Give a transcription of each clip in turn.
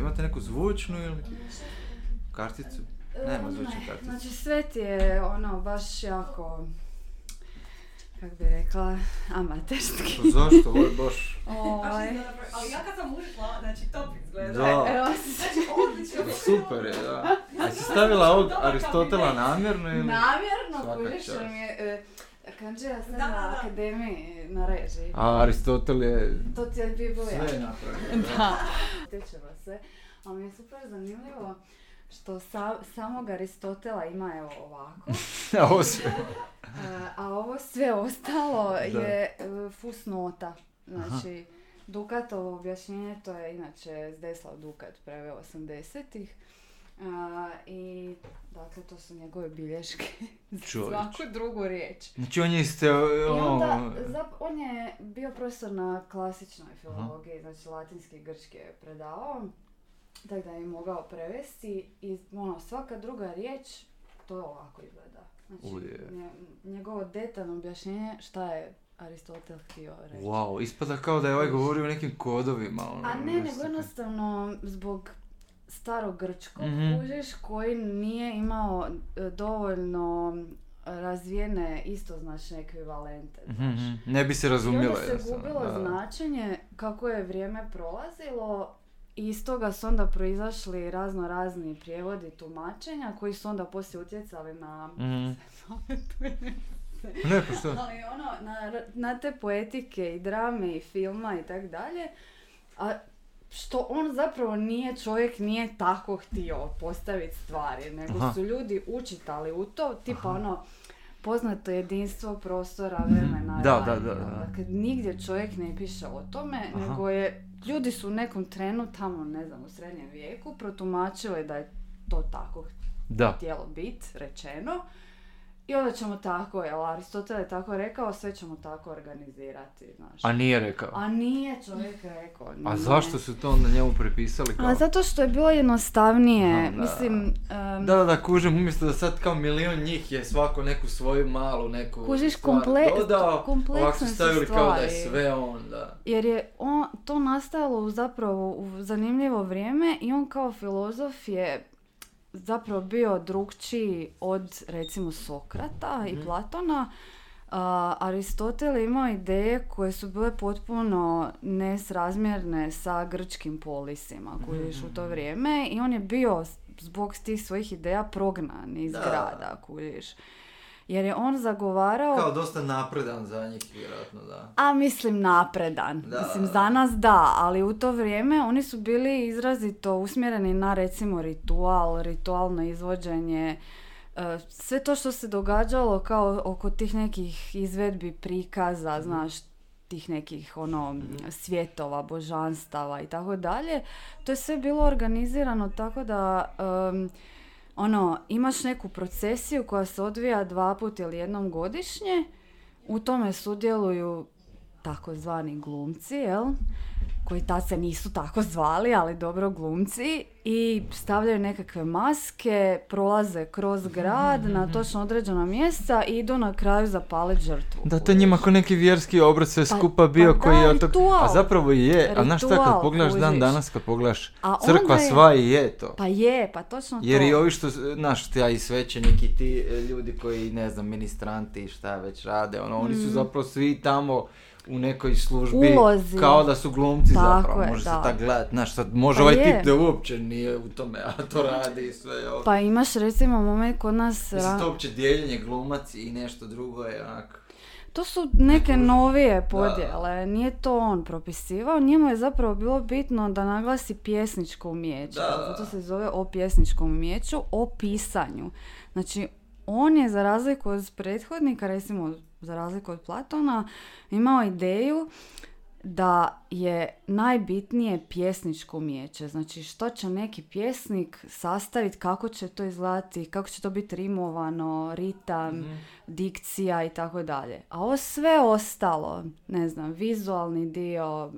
Imate neku zvučnu ili karticu? Nema E, zvučne ne, kartice. Znači sve ti je ono baš jako, kak bi rekla, amaterski. Pa zašto? Ovo je baš... Ovaj, Ali ja kad sam ušla, znači top izgleda. Da. evo, Znači odlično. Super je, da. A si stavila ovog Aristotela namjerno ili? namjerno kužiš mi je, sad Da, na da. akademiji na režiji. A Aristotel je To ti je Biblija. sve napravio. Da. Se. Ali mi je super zanimljivo što sa, samog Aristotela ima evo ovako, A ovo sve. e, a ovo sve ostalo Da. je e, fusnota. Znači, Dukatovo objašnjenje, to je inače Zdeslav Dukat preveo 80-ih. I dakle, to su njegove bilješke za svaku drugu riječ. Znači on je isto I ono... onda, zap- on je bio profesor na klasičnoj filologiji, znači latinski i grčki je predavao, tako da je mogao prevesti i ono, svaka druga riječ, to ovako izgleda. Znači, njegovo detaljno objašnjenje šta je Aristotel htio reći. Wow, ispada kao da je ovaj govorio o nekim kodovima. Ono, A ne, nego jednostavno zbog starog grčkog, Mhm. kužiš, koji nije imao e, dovoljno razvijene istoznačne ekvivalente. Znaš. mhm. Ne bi se I razumjelo onda se gubilo da. značenje kako je vrijeme prolazilo i iz toga su onda proizašli razno razni prijevodi tumačenja koji su onda poslije utjecali na... Mhm. Ne, pa što? Ali ono, na, na te poetike i drame i filma i tak dalje, a što on zapravo nije čovjek, nije tako htio postaviti stvari, nego Aha. su ljudi učitali u to, tipa ono, poznato jedinstvo prostora, vremena, Mhm. Da, da, raj, da, da. Dakle, nigdje čovjek ne piše o tome, Aha. nego je, ljudi su u nekom trenu tamo, ne znam, u srednjem vijeku protumačili da je to tako Da. htjelo biti rečeno. I onda ćemo tako, jel, Aristotel je tako rekao, sve ćemo tako organizirati, znaš. A nije rekao. A nije čovjek rekao. A nije. zašto su to onda njemu prepisali kao? A zato što je bilo jednostavnije, da. mislim, em, Da, da, da, kužim, umjesto da sad kao milion njih je svako neku svoju malu, neku Kužiš, stvar komple- dodao, kompleksne ovako su su stavili kao da je sve on, da. jer je on, to nastajalo zapravo u zanimljivo vrijeme i on kao filozof je zapravo bio drugčiji od recimo Sokrata i Mhm. Platona. A, Aristotel je imao ideje koje su bile potpuno nesrazmjerne sa grčkim polisima koji Mhm, u to vrijeme i on je bio zbog tih svojih ideja prognan iz Da. grada, kužiš. Jer je on zagovarao Kao dosta napredan za njih, vjerojatno, da. a mislim napredan. Da. Mislim za nas da, ali u to vrijeme oni su bili izrazito usmjereni na recimo ritual, ritualno izvođenje, e, sve to što se događalo kao oko tih nekih izvedbi prikaza, znaš, tih nekih ono svjetova, božanstava i tako dalje. To je sve bilo organizirano tako da em, ono, imaš neku procesiju koja se odvija dva put ili jednom godišnje, u tome sudjeluju takozvani glumci, jel? Koji tad se nisu tako zvali, ali dobro glumci i stavljaju nekakve maske, prolaze kroz grad na točno određena mjesta i idu na kraju zapaliti žrtvu. Da, to njima ko neki vjerski obrad sve Pa- skupa bio pa koji da, je od ritual. A zapravo i je, a znaš šta, kad Ritual, pogledaš dan danas, kad pogledaš A crkva je- sva i je to. Pa je, pa točno Jer to. i ovi što, znaš, ti i svećeniki, ti e, ljudi koji, ne znam, ministranti i šta već rade, ono, oni su zapravo svi tamo u nekoj službi. Ulozi. kao da su glumci Tako zapravo, je, može se da. tak gledat, znaš, sad može Pa ovaj je. tip da uopće nije u tome, a to radi i sve, jel? Pa imaš recimo moment kod nas... Mislim, to uopće dijeljenje glumac i nešto drugo je onako... To su neke novije Da. podjele, nije to on propisivao, njemu je zapravo bilo bitno da naglasi pjesničko umijeće, zato se zove o pjesničkom umijeću, o pisanju. Znači, on je za razliku od prethodnika, recimo za razliku od Platona, imao ideju da je najbitnije pjesničko umijeće. Znači što će neki pjesnik sastaviti, kako će to izgledati, kako će to biti rimovano, ritam, Mhm. dikcija i tako dalje. A ovo sve ostalo, ne znam, vizualni dio,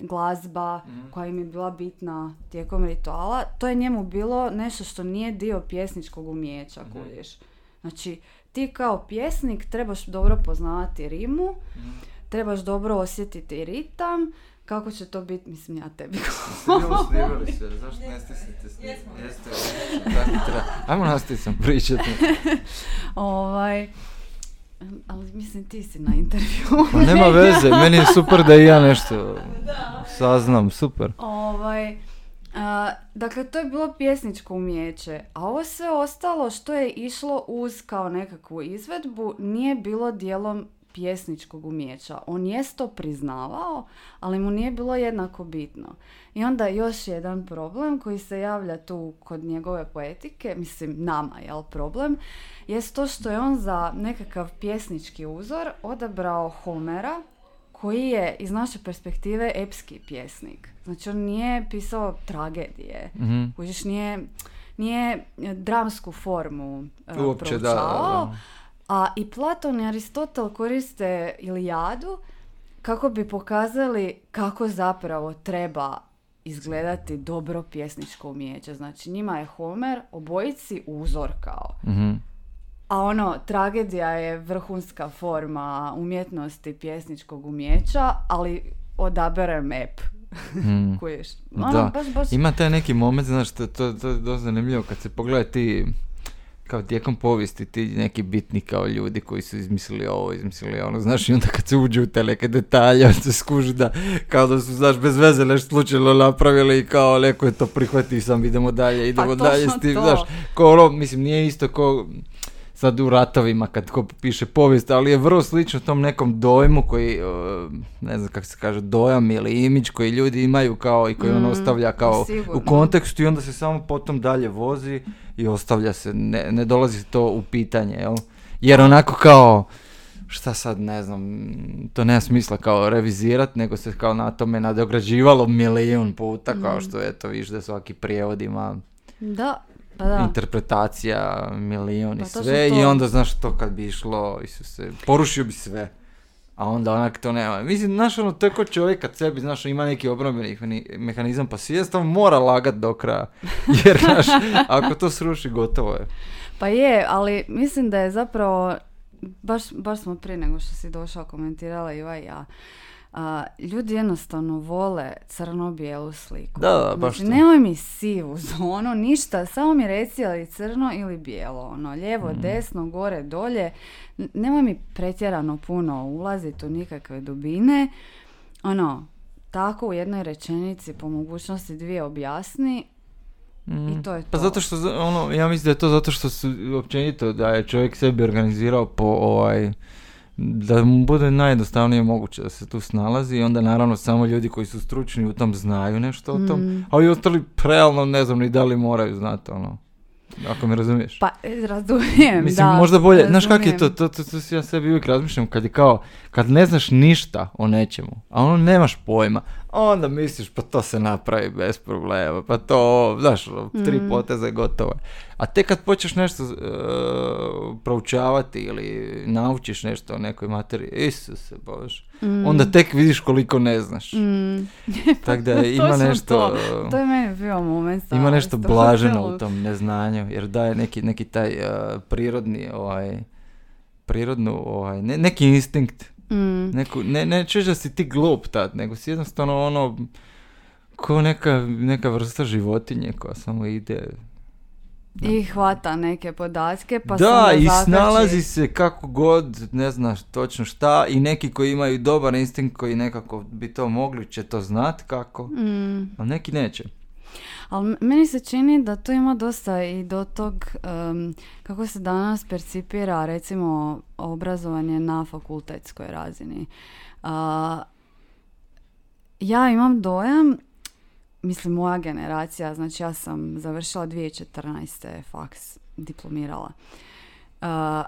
glazba Mhm. koja im je bila bitna tijekom rituala, to je njemu bilo nešto što nije dio pjesničkog umijeća, kužiš. Znači, ti kao pjesnik trebaš dobro poznavati rimu, Mhm. trebaš dobro osjetiti ritam, kako će to biti, mislim ja tebi Ste bilo snimali sve, zašto ne? Jesmo. Jeste, tako treba. Ajmo pričati. ovaj, ali mislim ti si na intervju. Pa nema veze, meni je super da i ja nešto saznam, super. Ovaj, a, dakle, to je bilo pjesničko umjeće, a ovo sve ostalo što je išlo uz kao nekakvu izvedbu nije bilo dijelom pjesničkog umjeća. On jest to priznavao, ali mu nije bilo jednako bitno. I onda još jedan problem koji se javlja tu kod njegove poetike, mislim nama, jel problem, jest to što je on za nekakav pjesnički uzor odabrao Homera, koji je iz naše perspektive epski pjesnik. Znači on nije pisao tragedije, Mhm. kužiš, nije, nije dramsku formu e, Uopće, da, da, a i Platon i Aristotel koriste Ilijadu kako bi pokazali kako zapravo treba izgledati dobro pjesničko umjeće. Znači njima je Homer obojici uzor kao. Mhm. A ono, tragedija je vrhunska forma umjetnosti pjesničkog umjeća, ali odaberem ep. Mhm. Kuješ? Ono, Da. baš, baš... Ima taj neki moment, znaš, to, to, to je dosta zanimljivo kad se pogleda ti kao tijekom povijesti ti neki bitni kao ljudi koji su izmislili ovo, izmislili ono, znaš, i onda kad se uđu u te neke detalje, se skuži da, kao da su, znaš, bez veze nešto slučajno napravili i kao neko je to prihvati sam, idemo dalje, idemo dalje s Pa tim, to. znaš, ko ono, mislim, nije isto ko sad u ratovima kad ko piše povijest, ali je vrlo slično tom nekom dojmu koji, ne znam kako se kaže, dojam ili imidž koji ljudi imaju kao i koji on Mm, ostavlja kao sigurno. u kontekstu i onda se samo potom dalje vozi i ostavlja se, ne, ne dolazi to u pitanje, jel? Jer onako kao, šta sad, ne znam, to nema smisla kao revizirat, nego se kao na tome nadograđivalo milijun puta, kao Mm. što eto, viš da svaki prijevod ima Da, pa da. interpretacija, milijun i Pa sve i onda, znaš, to kad bi išlo, Isuse, porušio bi sve. A onda onak to nema. Mislim, znaš, ono, to je ko čovjek kad sebi, znaš, ima neki obrambeni mehani- mehanizam, pa svijest on mora lagat do kraja. Jer, znaš, ako to sruši, gotovo je. Pa je, ali mislim da je zapravo, baš, baš smo prije nego što si došao komentirala Iva i ja, a, ljudi jednostavno vole crno-bijelu sliku. Da, da, baš znači, nemoj mi sivu zonu, ništa, samo mi reci ili crno ili bijelo, ono, lijevo, Mm. desno, gore, dolje, N- nemoj mi pretjerano puno ulaziti u nikakve dubine, ono, tako u jednoj rečenici po mogućnosti dvije objasni Mm. i to je to. Pa zato što, ono, ja mislim da je to zato što su općenito da je čovjek sebi organizirao po ovaj, da mu bude najjednostavnije moguće da se tu snalazi i onda naravno samo ljudi koji su stručni u tom znaju nešto o tom, Mm. a ostali realno ne znam ni da li moraju znati ono, ako me razumiješ. Pa, razumijem, Mislim, da. možda bolje, znaš kak je razumijem. to, to, to, to ja sebi uvijek razmišljam, kad je kao, kad ne znaš ništa o nečemu, a ono nemaš pojma, onda misliš pa to se napravi bez problema, pa to, znaš, tri Mm. poteza i gotovo je. A tek kad počneš nešto e, proučavati ili naučiš nešto o nekoj materiji, Isuse Bože, Mm. onda tek vidiš koliko ne znaš. Mm. Tako da ima nešto... to. To je meni bio moment. ima nešto blaženo u tom neznanju, jer daje neki, neki taj uh, prirodni, ovaj, prirodnu, ovaj, ne, neki instinkt. Mm. Neku, ne, ne čuješ da si ti glup tad, nego si jednostavno ono, ko neka, neka vrsta životinje koja samo ide. I hvata neke podatke, pa da, i zakači- snalazi se kako god, ne znaš točno šta, i neki koji imaju dobar instinkt, koji nekako bi to mogli, će to znat kako, Mm. a neki neće. Ali meni se čini da to ima dosta i do tog em, kako se danas percipira recimo obrazovanje na fakultetskoj razini. A, ja imam dojam, mislim moja generacija, znači ja sam završila 2014. faks, diplomirala. A,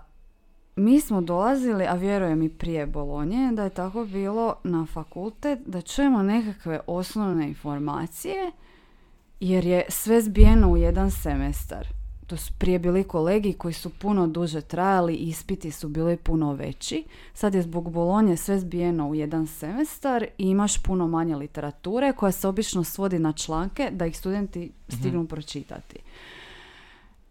mi smo dolazili, a vjerujem i prije Bolonje, da je tako bilo na fakultet, da čujemo nekakve osnovne informacije, jer je sve zbijeno u jedan semestar. To su prije bili kolegi koji su puno duže trajali, ispiti su bili puno veći. Sad je zbog Bolonje sve zbijeno u jedan semestar i imaš puno manje literature koja se obično svodi na članke da ih studenti stignu pročitati.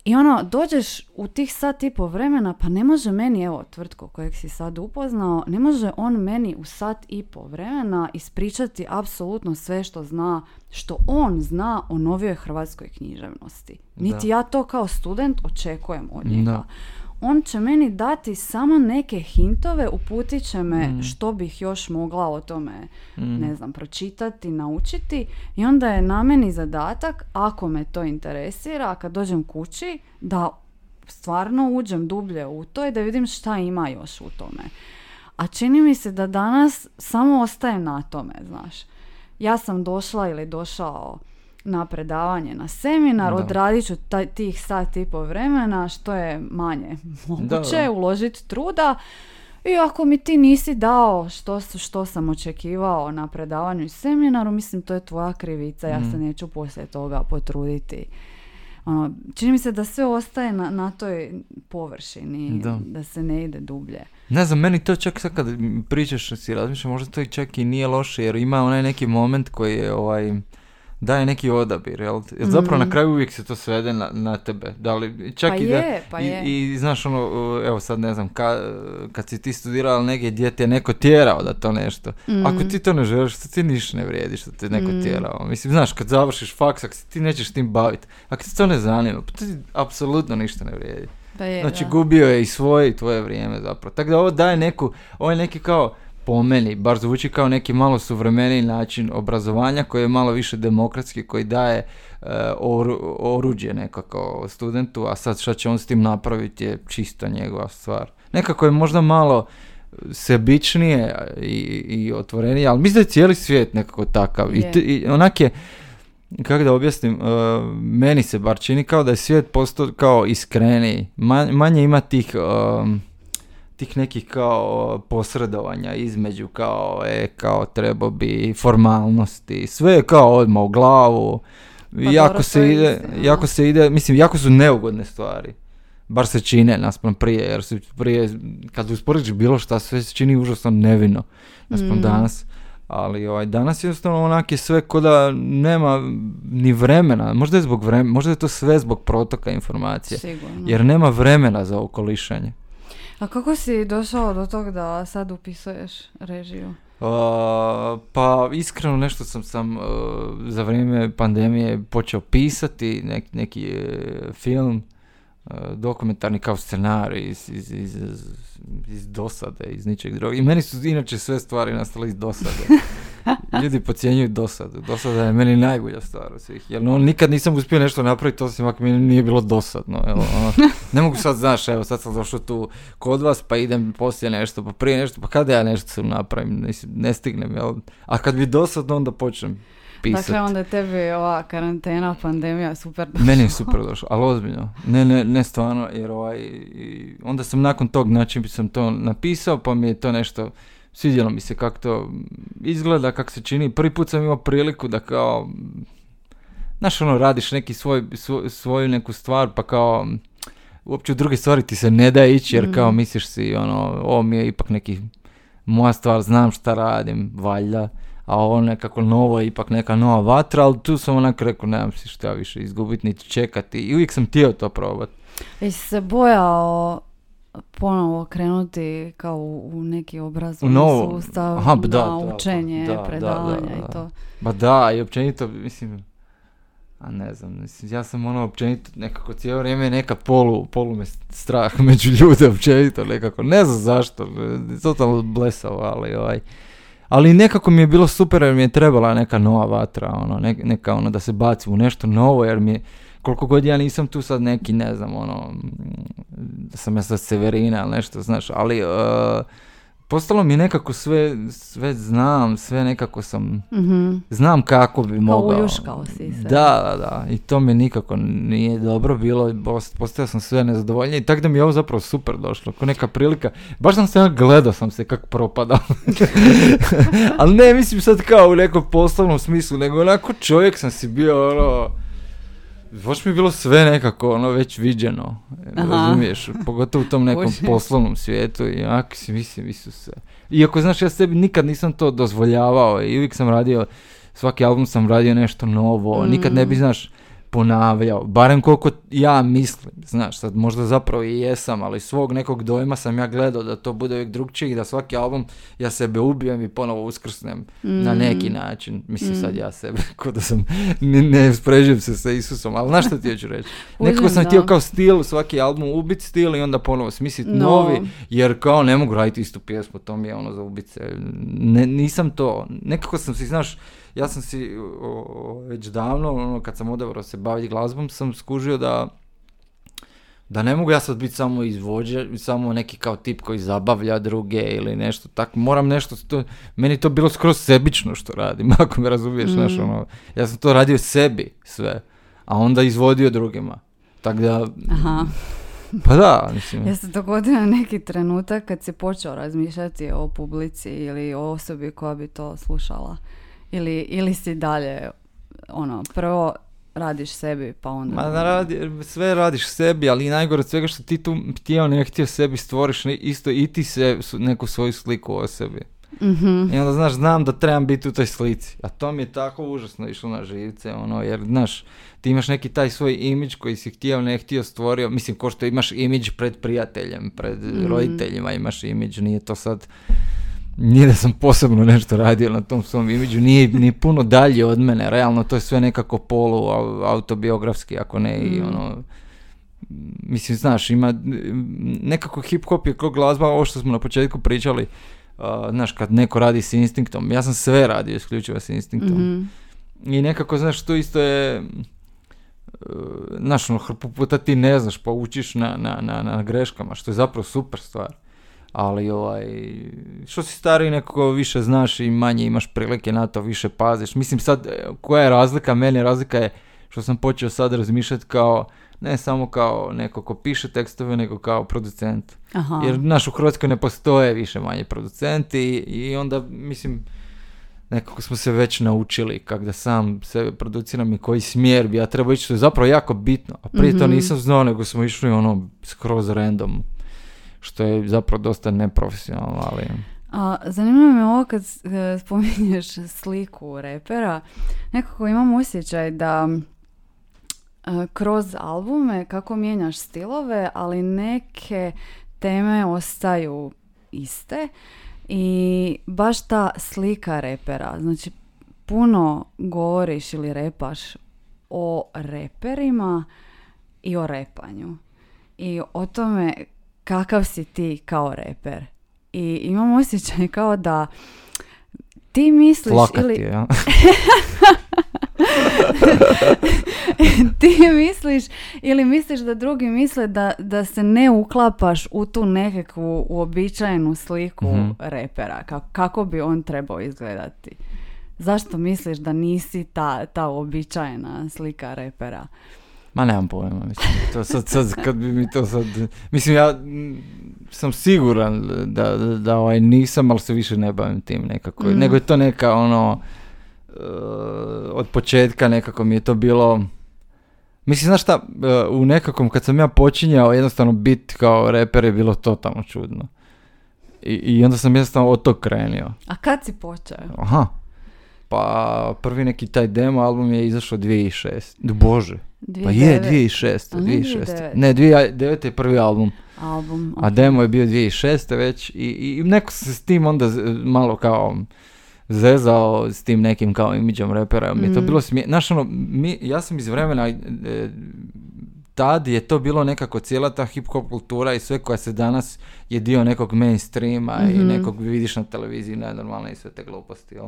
I ono, dođeš u tih sat i po vremena, pa ne može meni, evo, tvrtko kojeg si sad upoznao, ne može on meni u sat i po vremena ispričati apsolutno sve što zna, što on zna o novijoj hrvatskoj književnosti. Niti Da. ja to kao student očekujem od njega. Da. On će meni dati samo neke hintove, uputit će me Mm. što bih još mogla o tome, Mm. ne znam, pročitati, naučiti i onda je na meni zadatak, ako me to interesira, a kad dođem kući, da stvarno uđem dublje u to i da vidim šta ima još u tome. A čini mi se da danas samo ostaje na tome, znaš. Ja sam došla ili došao na predavanje, na seminar, Da. odradit ću taj, tih sat i po vremena, što je manje moguće, uložiti truda. I ako mi ti nisi dao što, što sam očekivao na predavanju i seminaru, mislim to je tvoja krivica, ja se Mm. neću poslije toga potruditi. Ono, čini mi se da sve ostaje na, na toj površini, Da. da se ne ide dublje. Ne znam, meni to čak sad kad pričaš si razmišljam, možda to i čak i nije loše, jer ima onaj neki moment koji je ovaj daje neki odabir, jel? Jer zapravo Mhm. na kraju uvijek se to svede na, na tebe. Da li, čak Pa i da, je, pa i, je. i znaš ono, evo sad ne znam, ka, kad si ti studirala negdje gdje te neko tjerao da to nešto. Ako Mhm. ti to ne želiš, to ti ništa ne vrijedi što te neko Mm. tjerao. Mislim, znaš, kad završiš faks, ako se ti nećeš tim baviti, ako te to ne zanima, pa ti apsolutno ništa ne vrijedi. Pa je, Znači da. gubio je i svoje i tvoje vrijeme zapravo. Tako da ovo daje neku, ovo je neki kao po meni, bar zvuči kao neki malo suvremeniji način obrazovanja koji je malo više demokratski, koji daje e, oru- oruđe nekako studentu, a sad šta će on s tim napraviti je čisto njegova stvar. Nekako je možda malo sebičnije i, i otvorenije, ali mislim da je cijeli svijet nekako takav. I, t- i onak je, kako da objasnim, e, meni se bar čini kao da je svijet postao kao iskreniji. Ma- manje ima tih, um, tih nekih kao posredovanja između kao, e, kao treba bi formalnosti. Sve je kao odmah u glavu. Pa jako dobro, se ide, istina. jako se ide, mislim, jako su neugodne stvari. Bar se čine naspram prije, jer se prije, kad usporediš bilo šta, sve se čini užasno nevino naspram Mm. danas. Ali ovaj, danas jednostavno onak je sve ko da nema ni vremena. Možda je zbog vremena, možda je to sve zbog protoka informacije. Sigurno. Jer nema vremena za okolišanje. A kako si došao do tog da sad upisuješ režiju? Uh, pa iskreno nešto sam sam uh, za vrijeme pandemije počeo pisati nek- neki uh, film uh, dokumentarni kao scenarij iz, iz, iz, iz, iz dosade, iz ničeg drugog. I meni su inače sve stvari nastale iz dosade. Ljudi podcjenjuju dosadu. Dosada je meni najbolja stvar od svih. Jer no, nikad nisam uspio nešto napraviti osim ako mi nije bilo dosadno. Evo, ono, ne mogu sad, znaš, evo sad sam došao tu kod vas pa idem poslije nešto, pa prije nešto, pa kada ja nešto sam napravim, Mislim, ne stignem, jel? A kad bi dosadno onda počnem pisati. Dakle, onda je tebi ova karantena, pandemija super Meni je super došlo, ali ozbiljno. Ne, ne, ne stvarno, jer ovaj, i onda sam nakon tog, znači bi sam to napisao, pa mi je to nešto, svidjelo mi se kako to izgleda, kako se čini. Prvi put sam imao priliku da kao, znaš ono, radiš neki svoj, svo- svoju neku stvar, pa kao, uopće u druge stvari ti se ne da ići, jer kao Mhm. misliš si, ono, ovo mi je ipak neki, moja stvar, znam šta radim, valjda, a ovo nekako novo ipak neka nova vatra, ali tu sam onako rekao, nemam si šta više izgubiti, niti čekati i uvijek sam htio to probati. Jesi se bojao ponovo krenuti kao u, neki obrazovni U novo- sustav, aha, da, na da, učenje, da, da, predavanja da, da. i to? Ba da, i općenito, mislim, a ne znam, mislim, ja sam ono općenito nekako cijelo vrijeme neka polu, polu me strah među ljude općenito nekako, ne znam zašto, totalno blesavo, ali ovaj, ali nekako mi je bilo super jer mi je trebala neka nova vatra, ono, ne- neka ono da se bacim u nešto novo jer mi je, koliko god ja nisam tu sad neki, ne znam, ono, da sam ja sad Severina ili nešto, znaš, ali e, postalo mi nekako sve, sve znam, sve nekako sam, Mhm. znam kako bi mogao. uljuškao si se. Da, da, da, i to mi nikako nije dobro bilo, post- postao sam sve nezadovoljniji, tako da mi je ovo zapravo super došlo, ko neka prilika, baš sam se, gledao sam se kako propadam, ali ne mislim sad kao u nekom poslovnom smislu, nego onako čovjek sam si bio ono, baš mi je bilo sve nekako ono već viđeno, razumiješ, pogotovo u tom nekom poslovnom svijetu i onako si mislim, Isuse. Iako znaš, ja sebi nikad nisam to dozvoljavao i uvijek sam radio, svaki album sam radio nešto novo, nikad ne bi, Mm. znaš, ponavljao, barem koliko ja mislim, znaš, sad možda zapravo i jesam, ali svog nekog dojma sam ja gledao da to bude uvijek drugčije i da svaki album ja sebe ubijem i ponovo uskrsnem na Mm. neki način. Mislim sad ja sebe, ko da sam, ne, ne uspoređujem se sa Isusom, ali znaš što ti hoću reći? Nekako sam htio kao stil, svaki album ubit stil i onda ponovo smisliti No. novi, jer kao ne mogu raditi istu pjesmu, to mi je ono za ubice. Ne, nisam to, nekako sam si, znaš, ja sam si o, već davno, ono, kad sam odabrao se baviti glazbom, sam skužio da da ne mogu ja sad biti samo izvođač, samo neki kao tip koji zabavlja druge ili nešto tako, moram nešto, to, meni to bilo skroz sebično što radim, ako me razumiješ, znaš, Mm. ono, ja sam to radio sebi sve, a onda izvodio drugima, tako da, Aha. pa da, mislim, Je se dogodio neki trenutak kad si počeo razmišljati o publici ili o osobi koja bi to slušala? Ili, ili si dalje, ono, prvo radiš sebi pa onda... Ma da radi, sve radiš sebi, ali i najgore od svega što ti tu htio ne htio sebi stvoriš isto i ti se neku svoju sliku o sebi. Mhm. I onda znaš, znam da trebam biti u toj slici. A to mi je tako užasno išlo na živce, ono, jer znaš, ti imaš neki taj svoj imidž koji si htio, ne htio, stvorio, mislim, ko što imaš imidž pred prijateljem, pred roditeljima imaš imidž, nije to sad, nije da sam posebno nešto radio na tom svom imidžu, nije ni puno dalje od mene, realno to je sve nekako polu au- autobiografski, ako ne i ono, mislim, znaš, ima, nekako hip-hop je kao glazba, ovo što smo na početku pričali, a, znaš, kad neko radi s instinktom, ja sam sve radio isključivo s instinktom. Mhm. I nekako, znaš, to isto je, e, znaš, ono, hrpu puta ti ne znaš, pa učiš na, na, na, na greškama, što je zapravo super stvar. Ali, ovaj, što si stariji nekako više znaš i manje imaš prilike na to, više paziš. Mislim sad, e, koja je razlika? Meni razlika je što sam počeo sad razmišljati kao, ne samo kao neko ko piše tekstove, nego kao producent. Aha. Jer, znaš, u Hrvatskoj ne postoje više manje producenti i, i onda, mislim, nekako smo se već naučili kak da sam sebe produciram i koji smjer bi ja trebao ići, što je zapravo jako bitno. A prije to Mhm. nisam znao, nego smo išli ono skroz random, što je zapravo dosta neprofesionalno, ali... A, zanima me ovo kad e, spominješ sliku repera, nekako imam osjećaj da e, kroz albume kako mijenjaš stilove, ali neke teme ostaju iste. I baš ta slika repera, znači puno govoriš ili repaš o reperima i o repanju. I o tome kakav si ti kao reper. I imam osjećaj kao da ti misliš Plakati, ili ja. ti misliš ili misliš da drugi misle da, da se ne uklapaš u tu nekakvu uobičajenu sliku Mhm. repera, ka- kako bi on trebao izgledati. Zašto misliš da nisi ta, ta uobičajena slika repera? Ma nemam pojma, mislim, to sad, sad, kad bi mi to sad, mislim, ja mm, sam siguran da, da, da ovaj, nisam, ali se više ne bavim tim nekako, Mhm. nego je to neka ono, eh, od početka nekako mi je to bilo, mislim, znaš šta, eh, u nekakvom, kad sam ja počinjao, jednostavno bit kao reper je bilo totalno čudno. I, I onda sam jednostavno od tog krenio. A kad si počeo? Aha. Pa prvi neki taj demo album je izašao 2006. Bože. Pa je, 2006. A ne 2006. 2009. Ne, 2009. je prvi album, Album. a demo je bio 2006. već i, i neko se s tim onda malo kao zezao s tim nekim kao imidžom repera. Mi je to Mhm. bilo smije... Znaš, ono, mi, ja sam iz vremena, e, tad je to bilo nekako cijela ta hip-hop kultura i sve koja se danas je dio nekog mainstreama i Mhm. nekog vidiš na televiziji najnormalnije i sve te gluposti. jel?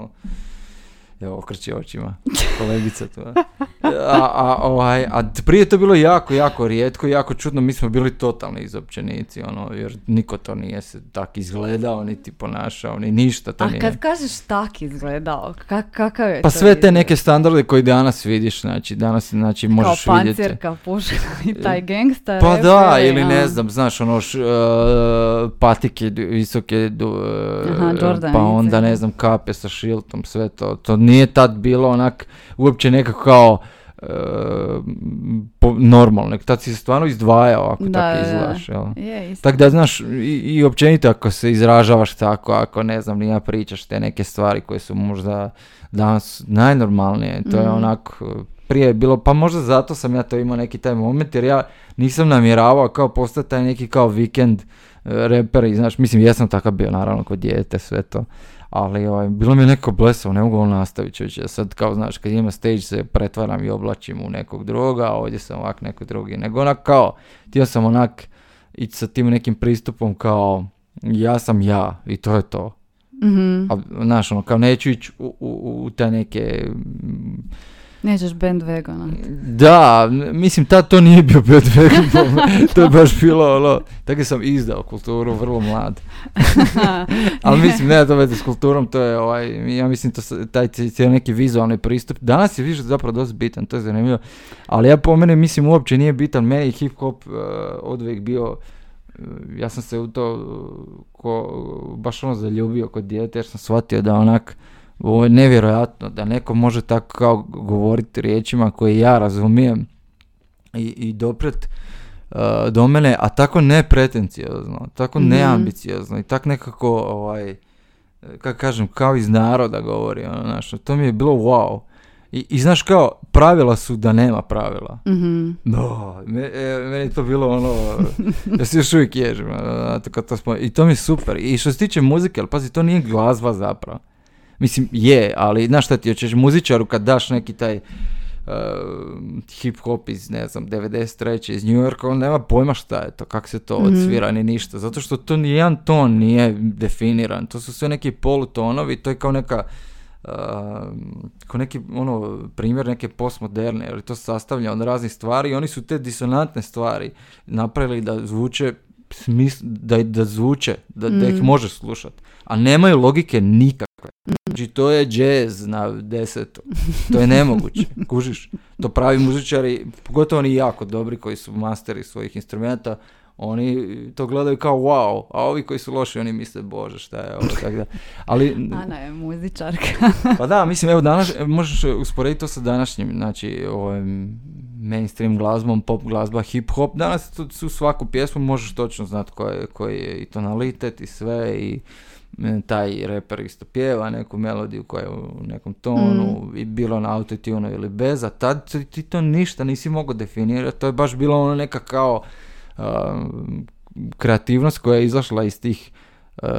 Evo, okreći očima. Kolegica tu. a. A, a, ovaj, a prije je to bilo jako, jako rijetko i jako čudno. Mi smo bili totalni izopćenici, ono, jer niko to nije se tak izgledao, niti ponašao, ni ništa to A nije. kad kažeš tak izgledao, ka- kakav je Pa to sve te neke standarde koji danas vidiš, znači danas znači možeš Kao vidjeti. pancirka, puška i taj gangsta Pa rap da, ili ne a. znam, znaš, ono, š, e, patike visoke, du, e, Aha, pa onda, ne znam, kape sa šiltom, sve to. To nije tad bilo onak, uopće nekako kao e, po, normalno, nek tad si se stvarno izdvajao ako Da, tako da, da. izgledaš? Je. Tako da, znaš, i, i općenito ako se izražavaš tako, ako ne znam, nija pričaš te neke stvari koje su možda danas najnormalnije, to je Mhm. onako, prije je bilo, pa možda zato sam ja to imao neki taj moment, jer ja nisam namjeravao kao postati taj neki kao vikend e, reper i znaš, mislim jesam takav bio naravno kod dijete, sve to. Ali ovaj, bilo mi je neko blesavo, ne mogu ovo nastaviti čući. Sad kao znaš, kad ima stage se pretvaram i oblačim u nekog druga, a ovdje sam ovak neko drugi. Nego onak kao, htio sam onak ići sa tim nekim pristupom kao ja sam ja i to je to. Mhm. A, znaš, ono, kao neću ići u, u, u te neke... Nećeš band vegana. Da, mislim, tad to nije bio bad vegan, to je baš bilo, ono, tako sam izdao kulturu, vrlo mlad. Ali mislim, nema to veze s kulturom, to je ovaj, ja mislim, to, taj ci- cijeli neki vizualni pristup. Danas je više zapravo dosta bitan, to je zanimljivo. Ali ja po mene mislim uopće nije bitan, meni je hip hop uh, odvijek bio, uh, ja sam se u to uh, ko, baš ono zaljubio kod dijete jer sam shvatio da onak, ovo je nevjerojatno da neko može tako kao govoriti riječima koje ja razumijem i, i dopret uh, do mene, a tako nepretenciozno, tako Mhm. neambiciozno i tako nekako, ovaj, kako kažem, kao iz naroda govori, ono, znaš, to mi je bilo wow. I, I znaš kao, pravila su da nema pravila. Mhm. No, me, e, meni je to bilo ono, ja se još uvijek ježim, ono, to smo, i to mi je super. I što se tiče muzike, ali pazi, to nije glazba zapravo. Mislim, je, ali znaš šta ti hoćeš, muzičaru kad daš neki taj uh, hip hop iz, ne znam, 93. iz New Yorka, on nema pojma šta je to, kako se to Mhm. odsvira ni ništa, zato što to nijedan ton nije definiran, to su sve neki polutonovi, to je kao neka uh, kao neki ono primjer neke postmoderne, jer je to sastavlja od raznih stvari i oni su te disonantne stvari napravili da zvuče smis, da, da zvuče, da, da ih Mm. možeš slušat. A nemaju logike nikakve. Znači to je jazz na desetu. To je nemoguće. Kužiš? To pravi muzičari, pogotovo oni jako dobri koji su masteri svojih instrumenta, oni to gledaju kao wow, a ovi koji su loši oni misle bože šta je ovo, tako da. Ali, Ana je muzičarka. pa da, mislim, evo danas, e, možeš usporediti to sa današnjim, znači, ovim mainstream glazbom, pop glazba, hip hop, danas tu, su svaku pjesmu možeš točno znati koji je, koji je i tonalitet i sve i taj reper isto pjeva neku melodiju koja je u nekom tonu i bilo na autotune ili bez, a tad ti, to ništa nisi mogao definirati, to je baš bilo ono neka kao a, kreativnost koja je izašla iz tih uh,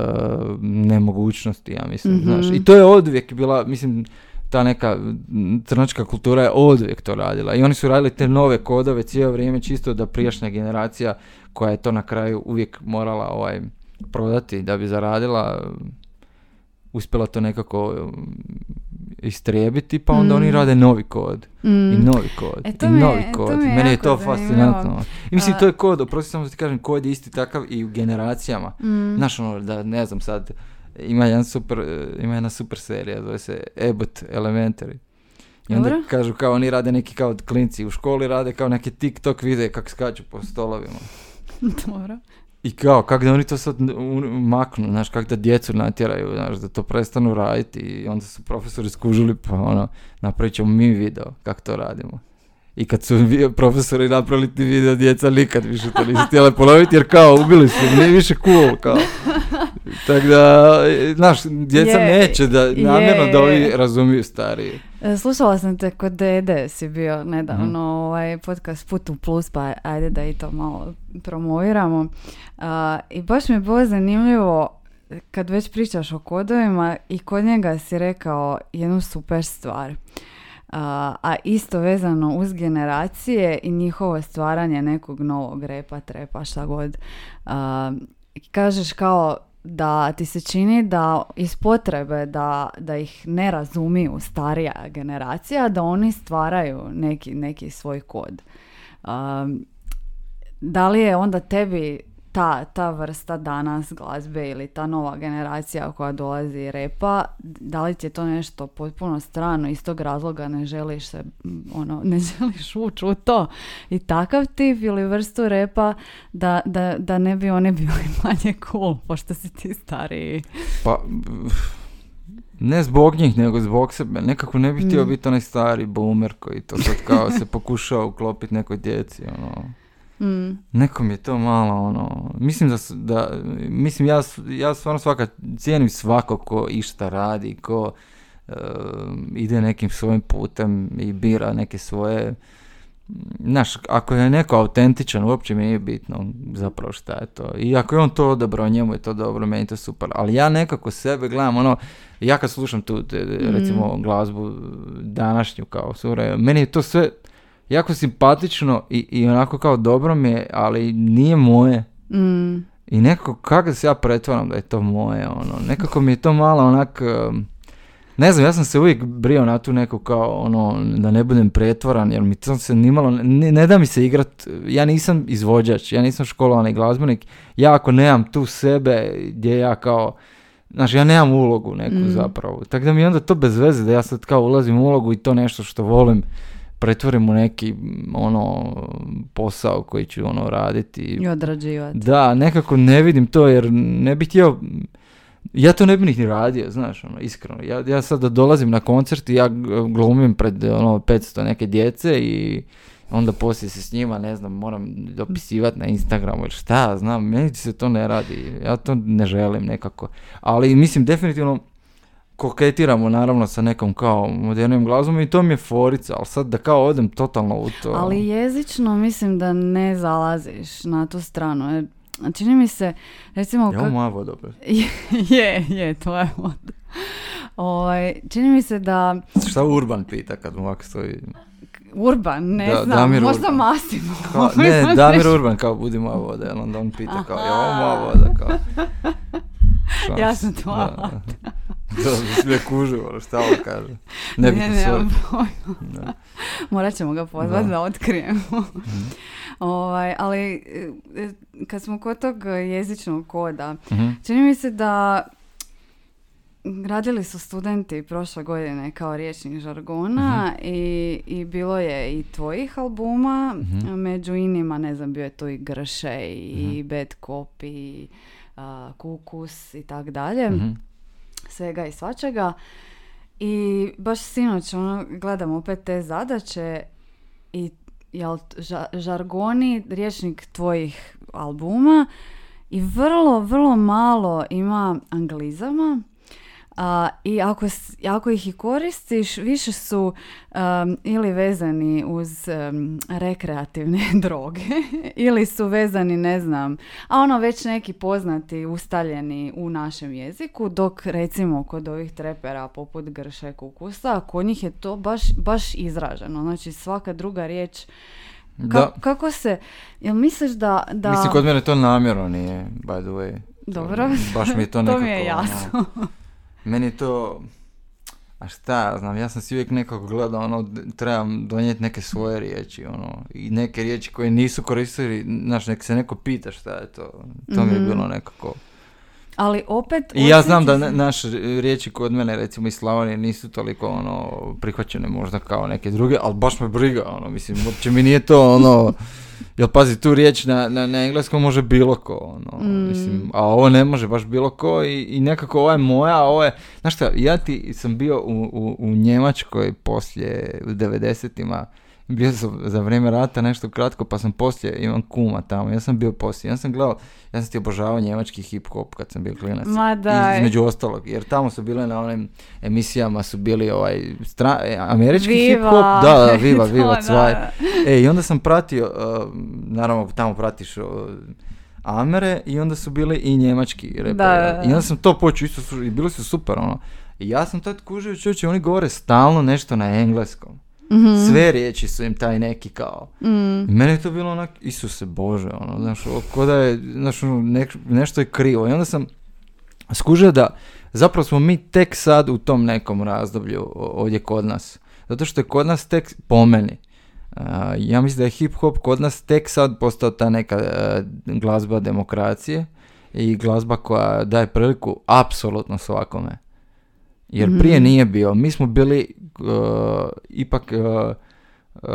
nemogućnosti, ja mislim, Mhm. znaš. I to je odvijek bila, mislim, ta neka crnačka kultura je odvijek to radila. I oni su radili te nove kodove cijelo vrijeme čisto da prijašnja generacija koja je to na kraju uvijek morala ovaj prodati da bi zaradila uspjela to nekako um, istrijebiti, pa onda oni Mm. rade novi kod. I Mm. novi kod. E, I je- novi to kod. je Meni je jako to fascinantno. I mislim, to je kod, oprosti samo da ti kažem, kod je isti takav i u generacijama. Mm. Znaš ono, da ne znam sad, ima, jedan super, eh, ima jedna super serija, zove se Abbott Elementary. I onda Dobro. kažu kao oni rade neki kao klinci u školi rade kao neke TikTok videe kako skaču po stolovima. Dobro. I kao, kako da oni to sad maknu, znaš, kako da djecu natjeraju, znaš, da to prestanu raditi i onda su profesori skužili, pa ono, napravit ćemo mi video kako to radimo. I kad su profesori napravili ti video, djeca nikad više to nisu htjeli ponoviti, jer kao, ubili su, nije više cool, kao. Tako da, znaš, djeca Je, neće da, je, namjerno da ovi razumiju stariji. E, Slušala sam te kod Dede si bio nedavno ovaj podcast Put u plus pa ajde da i to malo promoviramo. A, I baš mi je bilo zanimljivo kad već pričaš o kodovima i kod njega si rekao jednu super stvar. A, a isto vezano uz generacije i njihovo stvaranje nekog novog repa, trepa, šta god. A, kažeš kao da ti se čini da iz potrebe da, da ih ne razumiju starija generacija, da oni stvaraju neki, neki svoj kod. Um, da li je onda tebi ta, ta vrsta danas glazbe ili ta nova generacija koja dolazi repa, da li ti je to nešto potpuno strano, iz tog razloga ne želiš se, m, ono, ne želiš ući u to i takav tip ili vrstu repa da, da, da ne bi oni bili manje cool, pošto si ti stariji. Pa, ne zbog njih, nego zbog sebe. Nekako ne bih htio Mm. biti onaj stari boomer koji to sad kao se pokušao uklopiti nekoj djeci, ono. Mm. Nekom je to malo, ono, mislim da, da mislim ja, ja stvarno svaka, cijenim svako ko išta radi, ko, e, ide nekim svojim putem i bira neke svoje Znaš, ako je neko autentičan, uopće mi nije bitno zapravo šta je to. I ako je on to odabrao, njemu je to dobro, meni je to super. Ali ja nekako sebe gledam, ono, ja kad slušam tu, recimo, glazbu današnju kao sure, meni je to sve jako simpatično i, i onako kao dobro mi je, ali nije moje. Mm. I nekako, kako se ja pretvaram da je to moje, ono, nekako mi je to malo onak, um, ne znam, ja sam se uvijek brio na tu neku kao, ono, da ne budem pretvaran, jer mi to se nimalo, ne, ne da mi se igrat, ja nisam izvođač, ja nisam školovani glazbenik, ja ako nemam tu sebe, gdje ja kao, Znaš, ja nemam ulogu neku Mm. zapravo. Tako da mi je onda to bez veze da ja sad kao ulazim u ulogu i to nešto što volim pretvorim u neki ono posao koji ću ono raditi. I odrađivati. Da, nekako ne vidim to jer ne bih htio, ja to ne bi ni radio, znaš, ono, iskreno. Ja, ja sad dolazim na koncert i ja glumim pred ono 500 neke djece i onda poslije se s njima, ne znam, moram dopisivati na Instagramu ili šta, znam, meni se to ne radi, ja to ne želim nekako. Ali mislim, definitivno koketiramo naravno sa nekom kao modernim glazbom i to mi je forica, ali sad da kao odem totalno u to. Ali jezično mislim da ne zalaziš na tu stranu. jer Čini mi se, recimo... Ja, kak- moja voda opet. je, je, tvoja voda. Ovaj, čini mi se da Šta Urban pita kad mu ovako stoji? Urban, ne Da, znam, Damir možda Urban. Massimo. Kao, ne, Damir Urban kao budi moja voda, jel onda on pita kao, ovo moja voda, kao. Šans. Ja sam tvoja Da, da. Sve kužu, ono, šta ovo kaže. Ne, ne, nemam pojma. Da. Morat ćemo ga pozvati Da. da, otkrijemo. Mhm. ovaj, ali e, e, kad smo kod tog jezičnog koda, Mhm. čini mi se da radili su studenti prošle godine kao riječnik žargona i, i bilo je i tvojih albuma, Mhm. među inima, ne znam, bio je tu i Gršej i Mhm. Bad Cop i a, Kukus i tak dalje, Mhm. Svega i svačega. I baš sinoć ono, gledam opet te zadaće i jel, ža- žargoni, riječnik tvojih albuma i vrlo, vrlo malo ima anglizama. A, I ako, ako ih i koristiš, više su um, ili vezani uz um, rekreativne droge ili su vezani, ne znam, a ono već neki poznati, ustaljeni u našem jeziku, dok recimo kod ovih trepera poput Grša i Kukusa, kod njih je to baš, baš izraženo. Znači svaka druga riječ Ka- Da, kako se, jel misliš da... da... mislim kod mene to namjerno nije, by the way. Dobro. Baš mi je to To nekako... mi je jasno. Meni je to... A šta ja znam, ja sam si uvijek nekako gledao, ono, trebam donijeti neke svoje riječi, ono, i neke riječi koje nisu koristili, znaš, nek se neko pita šta je to, to mi je Mhm. bilo nekako... Ali opet... I ja znam da ne- naše riječi kod mene, recimo iz Slavonije, nisu toliko ono prihvaćene možda kao neke druge, ali baš me briga, ono, mislim, uopće mi nije to ono, jel pazi, tu riječ na, na, na engleskom može bilo ko, ono, Mm. mislim, a ovo ne može baš bilo ko i, i nekako ovo je moja, a ovo je, znaš šta, ja ti sam bio u, u, u Njemačkoj poslije, u 90-ima, bio sam za vrijeme rata nešto kratko, pa sam poslije, imam kuma tamo, ja sam bio poslije, ja sam gledao, ja sam ti obožavao njemački hip-hop kad sam bio klinac. Ma daj. Između ostalog, jer tamo su bile na onim emisijama su bili ovaj stra, e, američki Viva. hip-hop, da, da, viva, viva, da, cvaj. da. E, i onda sam pratio, uh, naravno tamo pratiš uh, Amere i onda su bili i njemački reperi. Da. I onda sam to počeo isto i bili su super, ono. I ja sam tad kužio, čuće, oni govore stalno nešto na engleskom. Mhm. Sve riječi su im taj neki kao. Mm. I meni je to bilo onak, Isuse Bože, ono, znaš, ko da je, znaš, ono, nek- nešto je krivo. I onda sam skužio da zapravo smo mi tek sad u tom nekom razdoblju ovdje kod nas. Zato što je kod nas tek, po meni, a, ja mislim da je hip hop kod nas tek sad postao ta neka e, glazba demokracije i glazba koja daje priliku apsolutno svakome. Jer prije Mhm. nije bio. Mi smo bili uh, ipak uh, uh,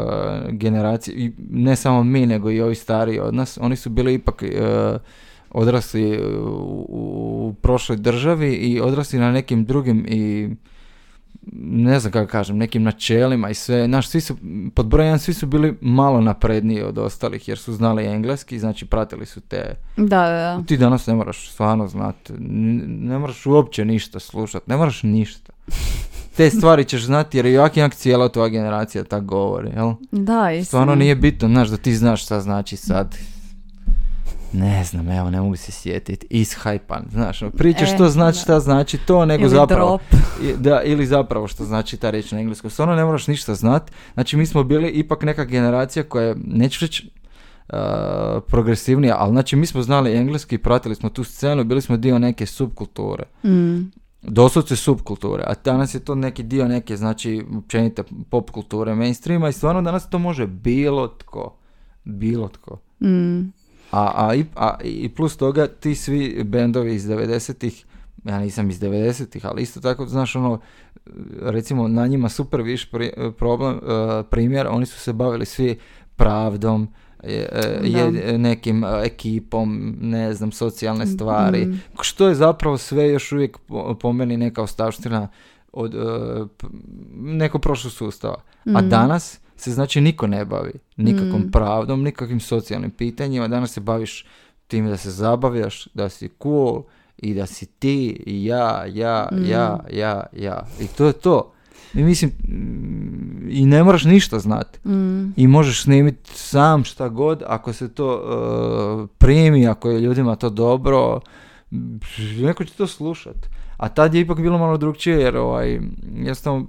generacije, ne samo mi, nego i ovi stariji od nas, oni su bili ipak uh, odrasli u, u prošloj državi i odrasli na nekim drugim i ne znam kako kažem, nekim načelima i sve, znaš, svi su, pod broj jedan, svi su bili malo napredniji od ostalih jer su znali engleski, znači pratili su te Da, da, da. ti danas ne moraš stvarno znati, ne moraš uopće ništa slušati, ne moraš ništa. te stvari ćeš znati jer jak jak cijela tvoja generacija tako govori, jel? Da, istina. Stvarno nije bitno, znaš, da ti znaš šta znači sad. Ne znam, evo, ne mogu se sjetiti. Ishajpan, znaš, ono, pričaš E, što znači šta znači to, nego Ili zapravo... drop. Da, ili zapravo što znači ta riječ na engleskom. Stvarno ne moraš ništa znati. Znači, mi smo bili ipak neka generacija koja, je, neću reći uh, progresivnija, ali znači mi smo znali engleski, pratili smo tu scenu, bili smo dio neke subkulture. Mm. Doslovce subkulture, a danas je to neki dio neke, znači, općenite pop kulture, mainstreama i stvarno danas to može bilo tko. Bilo tko. Mm. A, a, i, a i plus toga ti svi bendovi iz 90-ih, ja nisam iz 90-ih, ali isto tako, znaš, ono, recimo na njima super viš pri- problem, eh, primjer, oni su se bavili svi pravdom, je- eh, je- nekim ekipom, ne znam, socijalne stvari, Mm. što je zapravo sve još uvijek po, po meni neka ostavština od p- nekog prošlog sustava. A Mm. danas se znači niko ne bavi nikakvom Mm. pravdom, nikakvim socijalnim pitanjima. Danas se baviš tim da se zabavljaš, da si cool i da si ti i ja, ja, Mm. ja, ja, ja. I to je to. I mislim, i ne moraš ništa znati. Mm. I možeš snimiti sam šta god, ako se to uh, primi, ako je ljudima to dobro, neko će to slušat. A tad je ipak bilo malo drugčije, jer ovaj, jednostavno,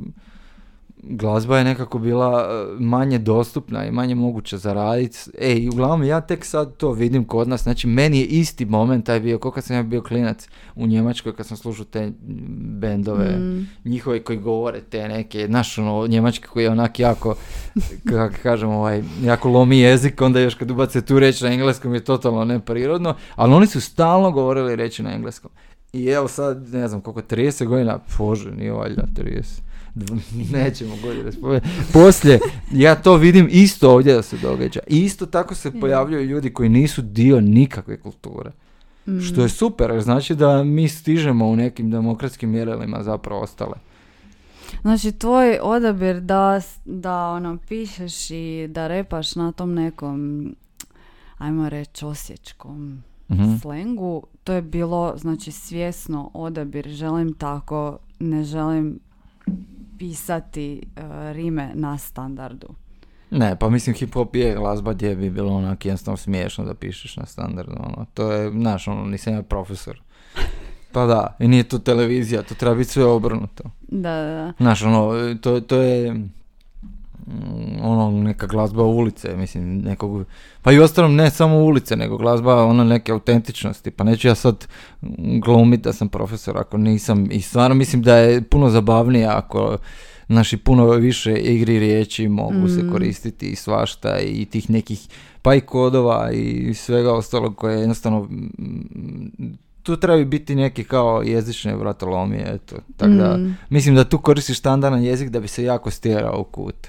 glazba je nekako bila uh, manje dostupna i manje moguće zaraditi. E, i uglavnom ja tek sad to vidim kod nas, znači meni je isti moment taj bio, kao kad sam ja bio klinac u Njemačkoj, kad sam slušao te bendove, Mm. njihove koji govore te neke, znaš, ono, njemački koji je onak jako, kako kažem, ovaj, jako lomi jezik, onda još kad ubace tu reč na engleskom je totalno neprirodno, ali oni su stalno govorili reći na engleskom. I evo sad, ne znam koliko, 30 godina, bože, nije valjda 30. Nećemo godine spomenuti. Poslije, ja to vidim isto ovdje da se događa. I isto tako se pojavljuju ljudi koji nisu dio nikakve kulture. Mm. Što je super, jer znači da mi stižemo u nekim demokratskim mjerilima zapravo ostale. Znači, tvoj odabir da, da ono, pišeš i da repaš na tom nekom, ajmo reći, osječkom Mhm. slengu, to je bilo, znači, svjesno odabir. Želim tako, ne želim pisati e, rime na standardu. Ne, pa mislim hip hop je glazba gdje bi bilo onak jednostavno smiješno da pišeš na standardno. Ono. To je, znaš, ono, nisam ja profesor. Pa da, i nije to televizija, to treba biti sve obrnuto. Da, da, da. Znaš, ono, to, to je ono, neka glazba ulice, mislim, nekog, pa i ostalom ne samo ulice, nego glazba ono neke autentičnosti, pa neću ja sad glumit da sam profesor ako nisam, i stvarno mislim da je puno zabavnije ako Naši puno više igri riječi mogu se Mm. koristiti i svašta i tih nekih pa i kodova i svega ostalog koje jednostavno mm, tu trebaju biti neki kao jezične vratolomije, eto. Tako da, Mm. mislim da tu koristiš standardan jezik da bi se jako stjerao u kut.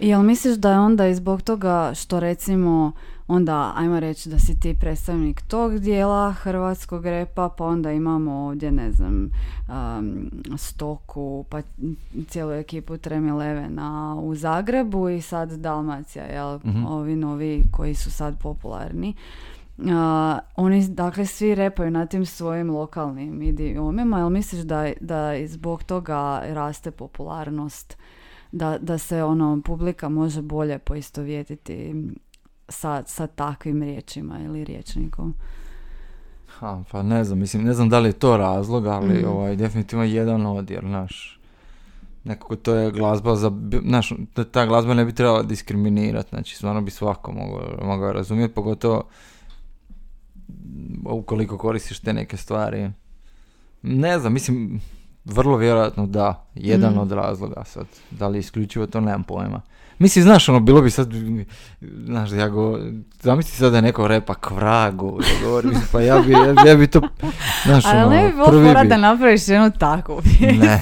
Jel misliš da je onda i zbog toga što recimo onda ajmo reći da si ti predstavnik tog dijela hrvatskog repa pa onda imamo ovdje ne znam um, Stoku pa cijelu ekipu Tremi Levena u Zagrebu i sad Dalmacija jel Mhm. ovi novi koji su sad popularni Uh, oni dakle svi repaju na tim svojim lokalnim idiomima jel misliš da, da i zbog toga raste popularnost da, da se ono publika može bolje poistovjetiti sa, sa takvim riječima ili riječnikom. Ha, pa ne znam, mislim, ne znam da li je to razlog, ali Mhm. ovaj, definitivno jedan od, jer, znaš, nekako to je glazba za, znaš, ta, glazba ne bi trebala diskriminirati, znači, stvarno bi svako mogao, mogao razumjeti, pogotovo mm, ukoliko koristiš te neke stvari. Ne znam, mislim, vrlo vjerojatno da, jedan Mhm. od razloga sad, da li isključivo to nemam pojma. Mislim, znaš, ono, bilo bi sad, znaš, ja go, zamisli sad da neko repa kvragu, da govori, mislim, pa ja bi, ja, ja bi to, znaš, ono, Ali ne bi bilo fora bi- da napraviš jednu takvu. ne,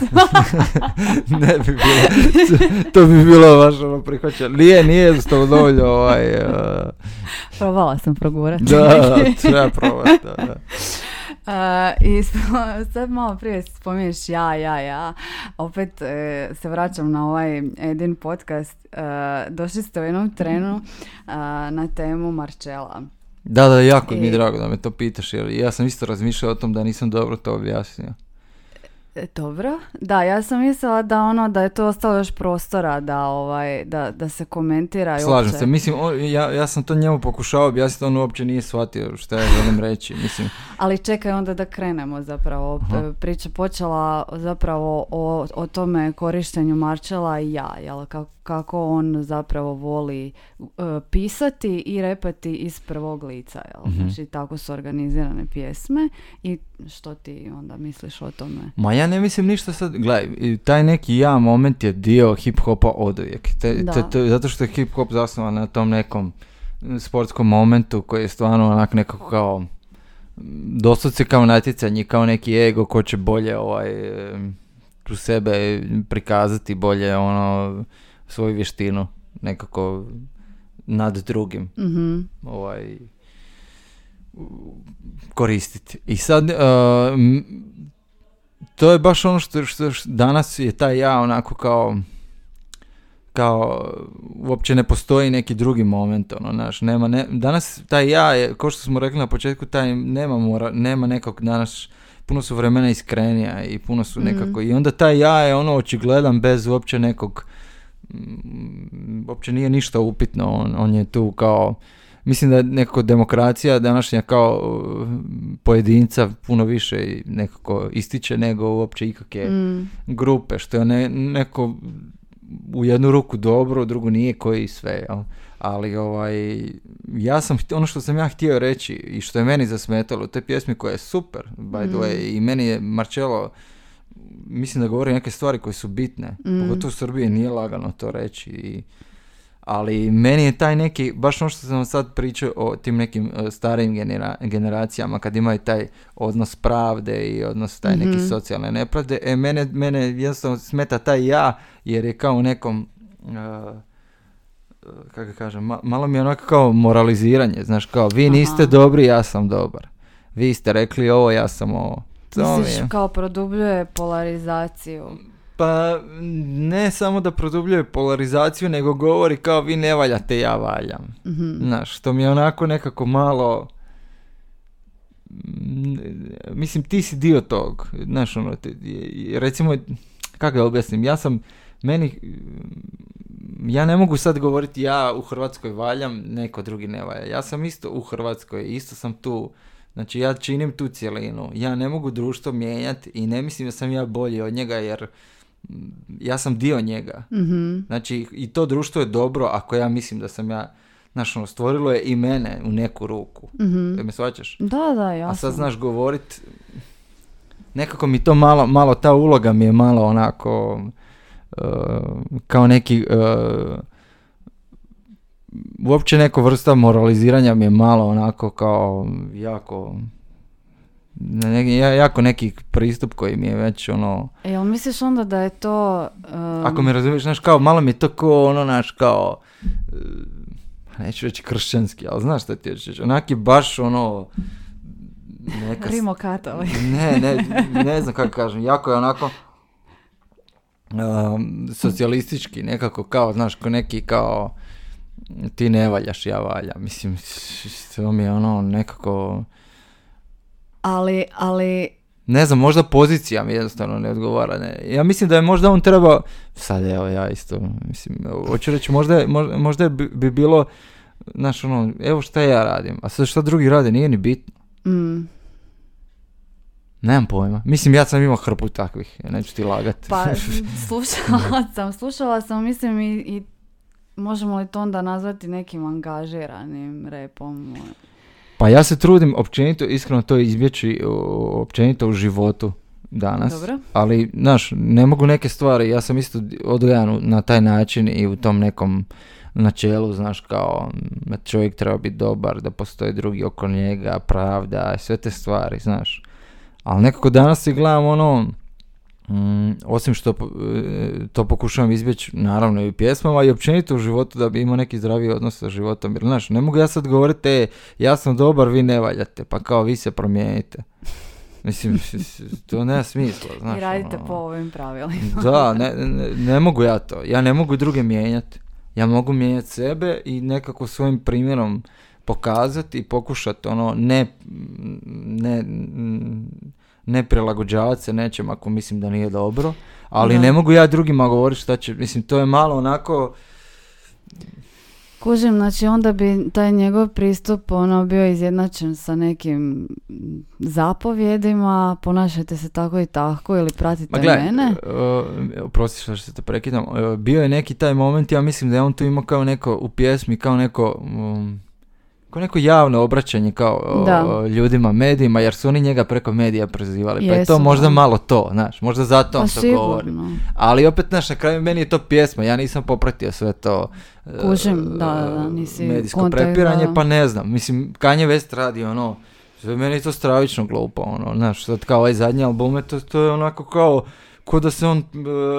ne bi bilo, to, to bi bilo baš ono prihvaćeno. Nije, nije jednostavno dovoljno ovaj, uh, Probala sam progurati. da, treba probati, da, da. Uh, I sad malo prije spominješ ja, ja, ja. Opet e, se vraćam na ovaj Edin podcast. E, došli ste u jednom trenu a, na temu Marčela. Da, da, jako mi je I- drago da me to pitaš, jer ja sam isto razmišljao o tom da nisam dobro to objasnio. E, Dobro, da, ja sam mislila da ono da je to ostalo još prostora da ovaj da, da se komentira i Slažem uopće- se, mislim, on- ja, ja sam to njemu pokušao objasniti, on uopće nije shvatio što ja želim reći, mislim. Ali čekaj onda da krenemo zapravo. Aha. Priča počela zapravo o, o tome korištenju Marčela i ja, jel? Kako, kako on zapravo voli e, pisati i repati iz prvog lica, jel? Mhm. Znači tako su organizirane pjesme i što ti onda misliš o tome? Ma ja ne mislim ništa sad, gledaj, taj neki ja moment je dio hip-hopa oduvijek. Te, Da. te- te- zato što je hip-hop zasnovan na tom nekom sportskom momentu koji je stvarno onak nekako kao doslovce kao natjecanje, kao neki ego ko će bolje ovaj em, u sebe prikazati bolje ono svoju vještinu nekako nad drugim Mhm. ovaj koristiti. I sad uh, to je baš ono što, što, što danas je taj ja onako kao kao uopće ne postoji neki drugi moment ono znaš, nema ne, danas taj ja je kao što smo rekli na početku taj nema mora, nema nekog danas puno su vremena iskrenija i puno su Mhm. nekako i onda taj ja je ono očigledan bez uopće nekog mm, uopće nije ništa upitno, on, on je tu kao, mislim da je nekako demokracija današnja kao uh, pojedinca puno više nekako ističe nego uopće ikakve Mm. grupe, što je ne, neko u jednu ruku dobro, u drugu nije koji sve, jel? Ali ovaj, ja sam, ono što sam ja htio reći i što je meni zasmetalo te pjesmi koja je super, by the Mm. way, i meni je Marcello, mislim da govori neke stvari koje su bitne, Mm. pogotovo u Srbiji nije lagano to reći i ali meni je taj neki, baš ono što sam sad pričao o tim nekim e, starijim genera- generacijama, kad imaju taj odnos pravde i odnos taj neki Mhm. socijalne nepravde, e, mene, mene jednostavno smeta taj ja, jer je kao u nekom, e, kako kažem, ma- malo mi je onako kao moraliziranje, znaš, kao vi niste Aha. dobri, ja sam dobar. Vi ste rekli ovo, ja sam ovo. To Misliš je. kao produbljuje polarizaciju. Pa ne samo da produbljuje polarizaciju, nego govori kao vi ne valjate, ja valjam. Mhm. Znaš, što mi je onako nekako malo... mm, Mislim, ti si dio tog. Znaš, ono, i- recimo, kako da objasnim, ja sam, meni, ja ne mogu sad govoriti ja u Hrvatskoj valjam, neko drugi ne valja. Ja sam isto u Hrvatskoj, isto sam tu. Znači, ja činim tu cjelinu. Ja ne mogu društvo mijenjati i ne mislim da sam ja bolji od njega, jer ja sam dio njega. Mhm. Znači, i to društvo je dobro ako ja mislim da sam ja, znaš, ono, stvorilo je i mene u neku ruku. Mhm. Da me shvaćaš? Da, da, jasno. A sad znaš govorit, nekako mi to malo, malo ta uloga mi je malo onako, uh, kao neki, uh, uopće neko vrsta moraliziranja mi je malo onako kao jako, ne- ja- jako neki pristup koji mi je već ono, Jel misliš onda da je to... um, ako me razumiješ, znaš, kao malo mi je to ko ono, naš, kao, e, neću reći kršćanski, ali znaš šta ti reći, onak je baš ono, neka... s- Rimokatolik. Ne, ne, ne znam kako kažem, jako je onako um, socijalistički, nekako kao, znaš, ko neki kao, ti ne valjaš, ja valja, mislim, to mi je ono nekako... Ali, ali... Ne znam, možda pozicija mi jednostavno ne odgovara. Ne. Ja mislim da je možda on trebao, sad evo ja isto, mislim, hoću reći, možda, možda, možda bi, bi bilo, znaš ono, evo šta ja radim, a sad šta drugi rade, nije ni bitno. Mm, Nemam pojma. Mislim, ja sam imao hrpu takvih, ja neću ti lagati. pa slušala sam, slušala sam, mislim i, i možemo li to onda nazvati nekim angažiranim repom? Pa ja se trudim općenito, iskreno to izbjeći općenito u životu danas. Dobro. Ali, znaš, ne mogu neke stvari, ja sam isto odgojan na taj način i u tom nekom načelu, znaš, kao čovjek treba biti dobar, da postoje drugi oko njega, pravda, sve te stvari, znaš. Ali nekako danas si gledam ono, mm, osim što e, to pokušavam izbjeći, naravno i u pjesmama i općenito u životu da bi imao neki zdraviji odnos sa životom. Jer, znaš, ne mogu ja sad govoriti, e, ja sam dobar, vi ne valjate, pa kao vi se promijenite. Mislim, to nema smisla, znaš. I radite ono. po ovim pravilima. Da, ne, ne, ne mogu ja to. Ja ne mogu druge mijenjati. Ja mogu mijenjati sebe i nekako svojim primjerom pokazati i pokušati ono ne, ne, ne prilagođavati se nečem ako mislim da nije dobro, ali Da. ne mogu ja drugima govoriti šta će, mislim to je malo onako, Kužim, znači onda bi taj njegov pristup ono bio izjednačen sa nekim zapovjedima, ponašajte se tako i tako ili pratite Ma gledaj, mene. uh, oprosti što se te prekidam, uh, bio je neki taj moment, ja mislim da je on tu imao kao neko u pjesmi, kao neko, um, kao neko javno obraćanje kao uh, Da. ljudima, medijima, jer su oni njega preko medija prozivali, pa je to možda da. malo to, znaš, možda zato Pa on to govori. Ali opet, znaš, na kraju meni je to pjesma, ja nisam popratio sve to uh, Kužim, da, da, da, nisi medijsko kontekst, prepiranje, da. pa ne znam, mislim, Kanye West radi ono, sve meni je to stravično glupo, ono, znaš, sad kao ovaj zadnji album, to, to je onako kao, ko da se on e,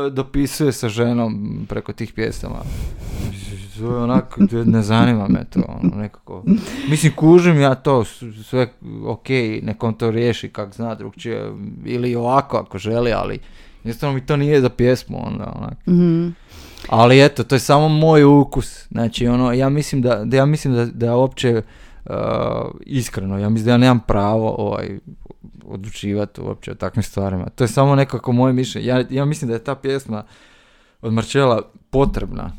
dopisuje sa ženom preko tih pjesama. To je onako, ne zanima me to, ono, nekako. Mislim, kužim ja to, sve ok, nek on to riješi kak zna drugčije, ili ovako ako želi, ali jednostavno mi to nije za pjesmu, onda, onak. Mhm. Ali eto, to je samo moj ukus. Znači, ono, ja mislim da, da ja mislim da, da uopće uh, iskreno, ja mislim da ja nemam pravo ovaj, odlučivati uopće o takvim stvarima. To je samo nekako moje mišljenje. Ja, ja mislim da je ta pjesma od Marčela potrebna.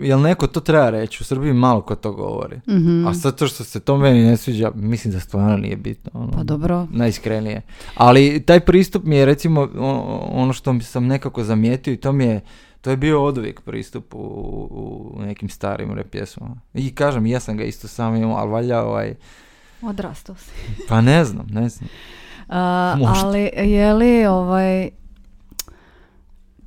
Jel neko to treba reći? U Srbiji malo ko to govori. Mhm. A sad to što se to meni ne sviđa, mislim da stvarno nije bitno. Ono Pa dobro. najiskrenije. Ali taj pristup mi je recimo ono što sam nekako zamijetio i to mi je to je bio oduvijek pristup u, u nekim starim rap pjesmama. I kažem, ja sam ga isto sam imao, ali valjda ovaj, Odrastao si. pa ne znam, ne znam. A, Možda. ali je li ovaj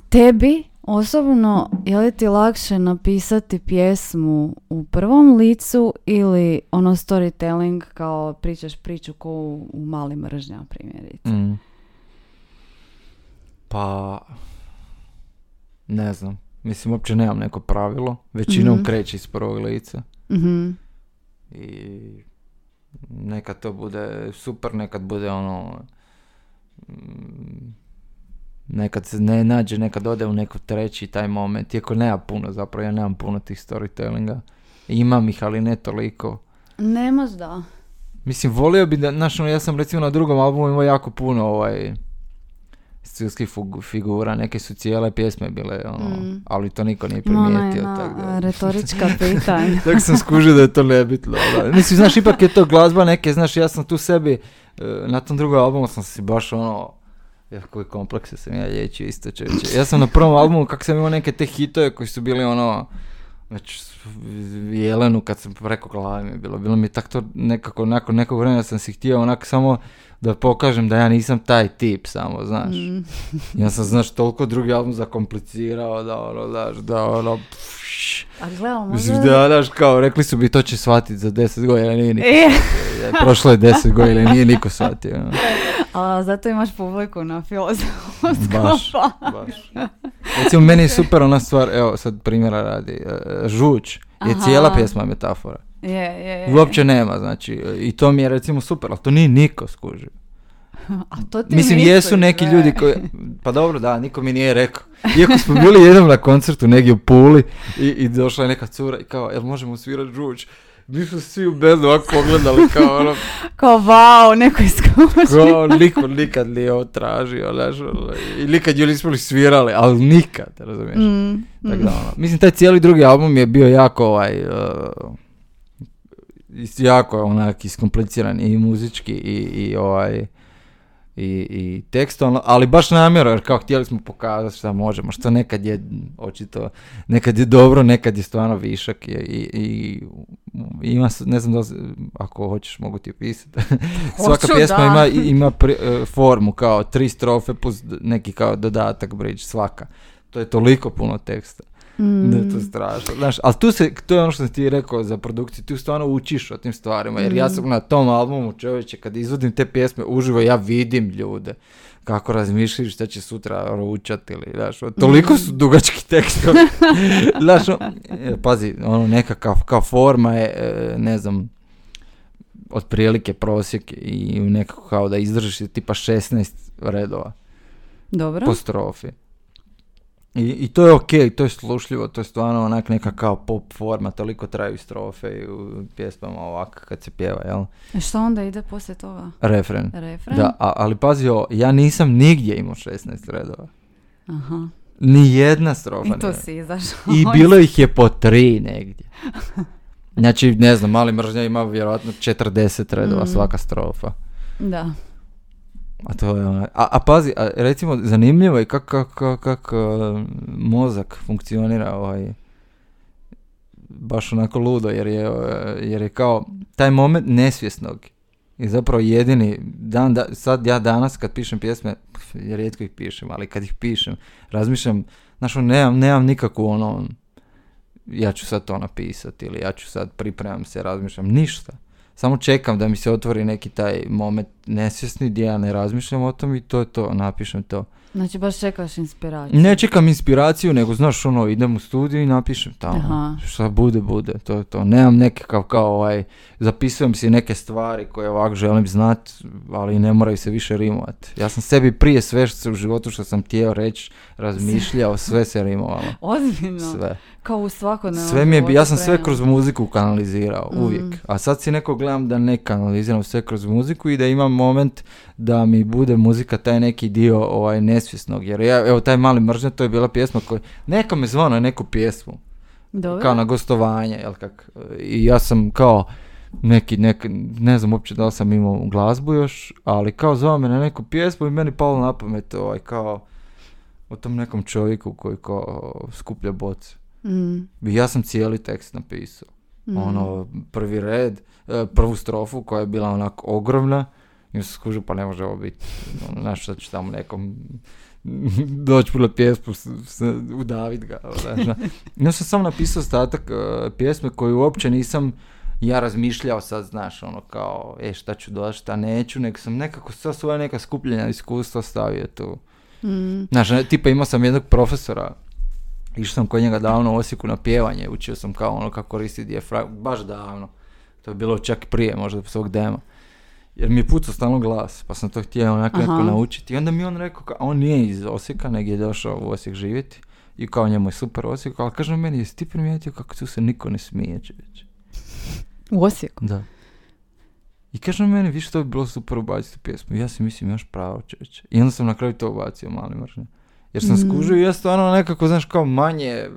tebi osobno je li ti lakše napisati pjesmu u prvom licu ili ono storytelling kao pričaš priču ko u, u mali mržnja primjerice? Mm. Pa, ne znam. Mislim, uopće nemam neko pravilo. Većinom Mhm. kreće iz prvog lica. Mhm. I nekad to bude super, nekad bude ono... mm, Nekad se ne nađe, nekad ode u neko treći taj moment. Iako nema puno zapravo, ja nemam puno tih storytellinga. Imam ih, ali ne toliko. Nemaš da. Mislim, volio bi da, znaš, ono, ja sam recimo na drugom albumu imao jako puno ovaj stilskih figura, neke su cijele pjesme bile, ono, Mm. ali to niko nije primijetio, jedna tako da... retorička pitanja. Tako sam skužio da je to nebitno. Da. Mislim, znaš, ipak je to glazba neke, znaš, ja sam tu sebi, e, na tom drugom albumu sam si baš ono, ja, koji komplekse sam ja liječio isto čeče. Ja sam na prvom albumu, kako sam imao neke te hitove koji su bili ono, već Jelenu kad sam preko glave mi je bilo, bilo mi je tak to nekako, nakon nekog vremena sam si htio onako samo da pokažem da ja nisam taj tip samo, znaš. Mm. Ja sam, znaš, toliko drugi album zakomplicirao da ono, znaš, da ono, pš, A gledamo, Mislim možda... da, znaš, kao, rekli su bi to će shvatiti za 10 godina, nije niko. Je, Prošlo je 10 godina, nije niko shvatio. a zato imaš publiku na filozofskom. Baš, baš. Recimo, meni je super ona stvar, evo sad primjera radi, e, žuć je Aha. cijela pjesma metafora. Je, je, je. Uopće nema, znači, i to mi je recimo super, ali to nije niko skužio. A to ti Mislim, misliš, jesu neki ne. ljudi koji, pa dobro, da, niko mi nije rekao. Iako smo bili jednom na koncertu negdje u Puli i, i došla je neka cura i kao, jel možemo svirati žuć? Mi smo svi u bendu ovako pogledali kao ono, Kao, vau, neko iskušio. kao niko nikad nije ovo tražio, znaš, ono, i nikad ju nismo ni svirali, ali nikad, razumiješ? Mm, Tako mm. da, ono, mislim, taj cijeli drugi album je bio jako, ovaj, uh, jako onak iskompliciran i muzički i, i ovaj, i, i tekstovno, ali baš namjerno, jer kao htjeli smo pokazati šta možemo, što nekad je očito, nekad je dobro, nekad je stvarno višak i, i, i ima, ne znam da ako hoćeš mogu ti opisati. Svaka pjesma da. ima, ima pri- e, formu kao tri strofe plus neki kao dodatak bridge, svaka. To je toliko puno teksta. Mm. Da je to strašno. Znaš, ali tu se, to je ono što sam ti rekao za produkciju, tu stvarno učiš o tim stvarima, jer ja sam na tom albumu čovječe, kad izvodim te pjesme uživo, ja vidim ljude kako razmišljaju šta će sutra ručati ili, znaš, ono, toliko su dugački tekstovi. znaš, ono, e, pazi, ono, nekakav, kao forma je, e, ne znam, otprilike prosjek i nekako kao da izdržiš tipa 16 redova Dobro. po strofi. I, I to je ok, to je slušljivo, to je stvarno onak neka kao pop forma, toliko traju strofe i u pjesmama ovako kad se pjeva, jel? E što onda ide poslije toga? Refren. Refren? Da, a- ali pazi ovo, ja nisam nigdje imao 16 redova. Aha. Ni jedna strofa. I to ne- si izašao. I bilo ih je po tri negdje. Znači, ne znam, mali mržnja ima vjerojatno 40 redova Mm. svaka strofa. Da. A to je ona, a, a pazi, a recimo zanimljivo je kako kak, kak, kak, uh, mozak funkcionira ovaj, baš onako ludo jer je, uh, jer je kao taj moment nesvjesnog i zapravo jedini dan, da, sad ja danas kad pišem pjesme, pf, rijetko ih pišem, ali kad ih pišem, razmišljam, znaš, ono, nemam, nemam nikakvu ono, ja ću sad to napisati ili ja ću sad pripremam se, razmišljam, ništa. Samo čekam da mi se otvori neki taj moment nesvjesni gdje ja ne razmišljam o tom i to je to, napišem to. Znači baš čekaš inspiraciju. Ne čekam inspiraciju, nego znaš ono, idem u studiju i napišem tamo. Aha. Šta bude, bude, to je to. Nemam nekakav kao ovaj, zapisujem si neke stvari koje ovako želim znat, ali ne moraju se više rimovati. Ja sam sebi prije sve što se u životu što sam htio reći, razmišljao, sve se rimovalo. Ozbiljno. Sve. Kao u svakodnevnom Sve mi je, ja sam sve kroz muziku kanalizirao, Mhm. uvijek. A sad si neko gledam da ne kanaliziram sve kroz muziku i da imam moment da mi bude muzika taj neki dio ovaj nesvjesnog. Jer ja, evo taj mali mržnja, to je bila pjesma koja, neka me zvao na neku pjesmu, Dobro. kao na gostovanje, jel kak. I ja sam kao neki, nek, ne znam uopće da li sam imao glazbu još, ali kao zvao me na neku pjesmu i meni palo na pamet ovaj, kao o tom nekom čovjeku koji kao skuplja boce. Mm, ja sam cijeli tekst napisao. mm. Ono, prvi red, e, prvu strofu koja je bila onako ogromna. I sam skužio, pa ne može ovo biti. Ono, znaš, sad ću tamo nekom doći puno pjesmu, udavit ga. ono. I onda sam samo napisao ostatak e, pjesme koju uopće nisam ja razmišljao sad, znaš, ono kao, e, šta ću dodati, šta neću, nego sam nekako sva svoja neka skupljena iskustva stavio tu. Mm, Znaš, ne, tipa imao sam jednog profesora, išao sam kod njega davno u Osijeku na pjevanje, učio sam kao ono kako koristi dijafragmu, baš davno. To je bilo čak prije možda svog dema. Jer mi je pucao stalno glas, pa sam to htio onako neko Aha. naučiti. I onda mi on rekao, kao, on nije iz Osijeka, nego je došao u Osijek živjeti. I kao njemu je super Osijek, ali kaže meni, jesi ti primijetio kako tu se niko ne smije čovječe? u Osijeku. Da. I kaže on meni, više to bi bilo super ubaciti u pjesmu. I ja si mislim, još pravo čovječe. I onda sam na kraju to ubacio, mali mržnje. Jer sam Mm. skužio i ja stvarno nekako, znaš, kao manje, e,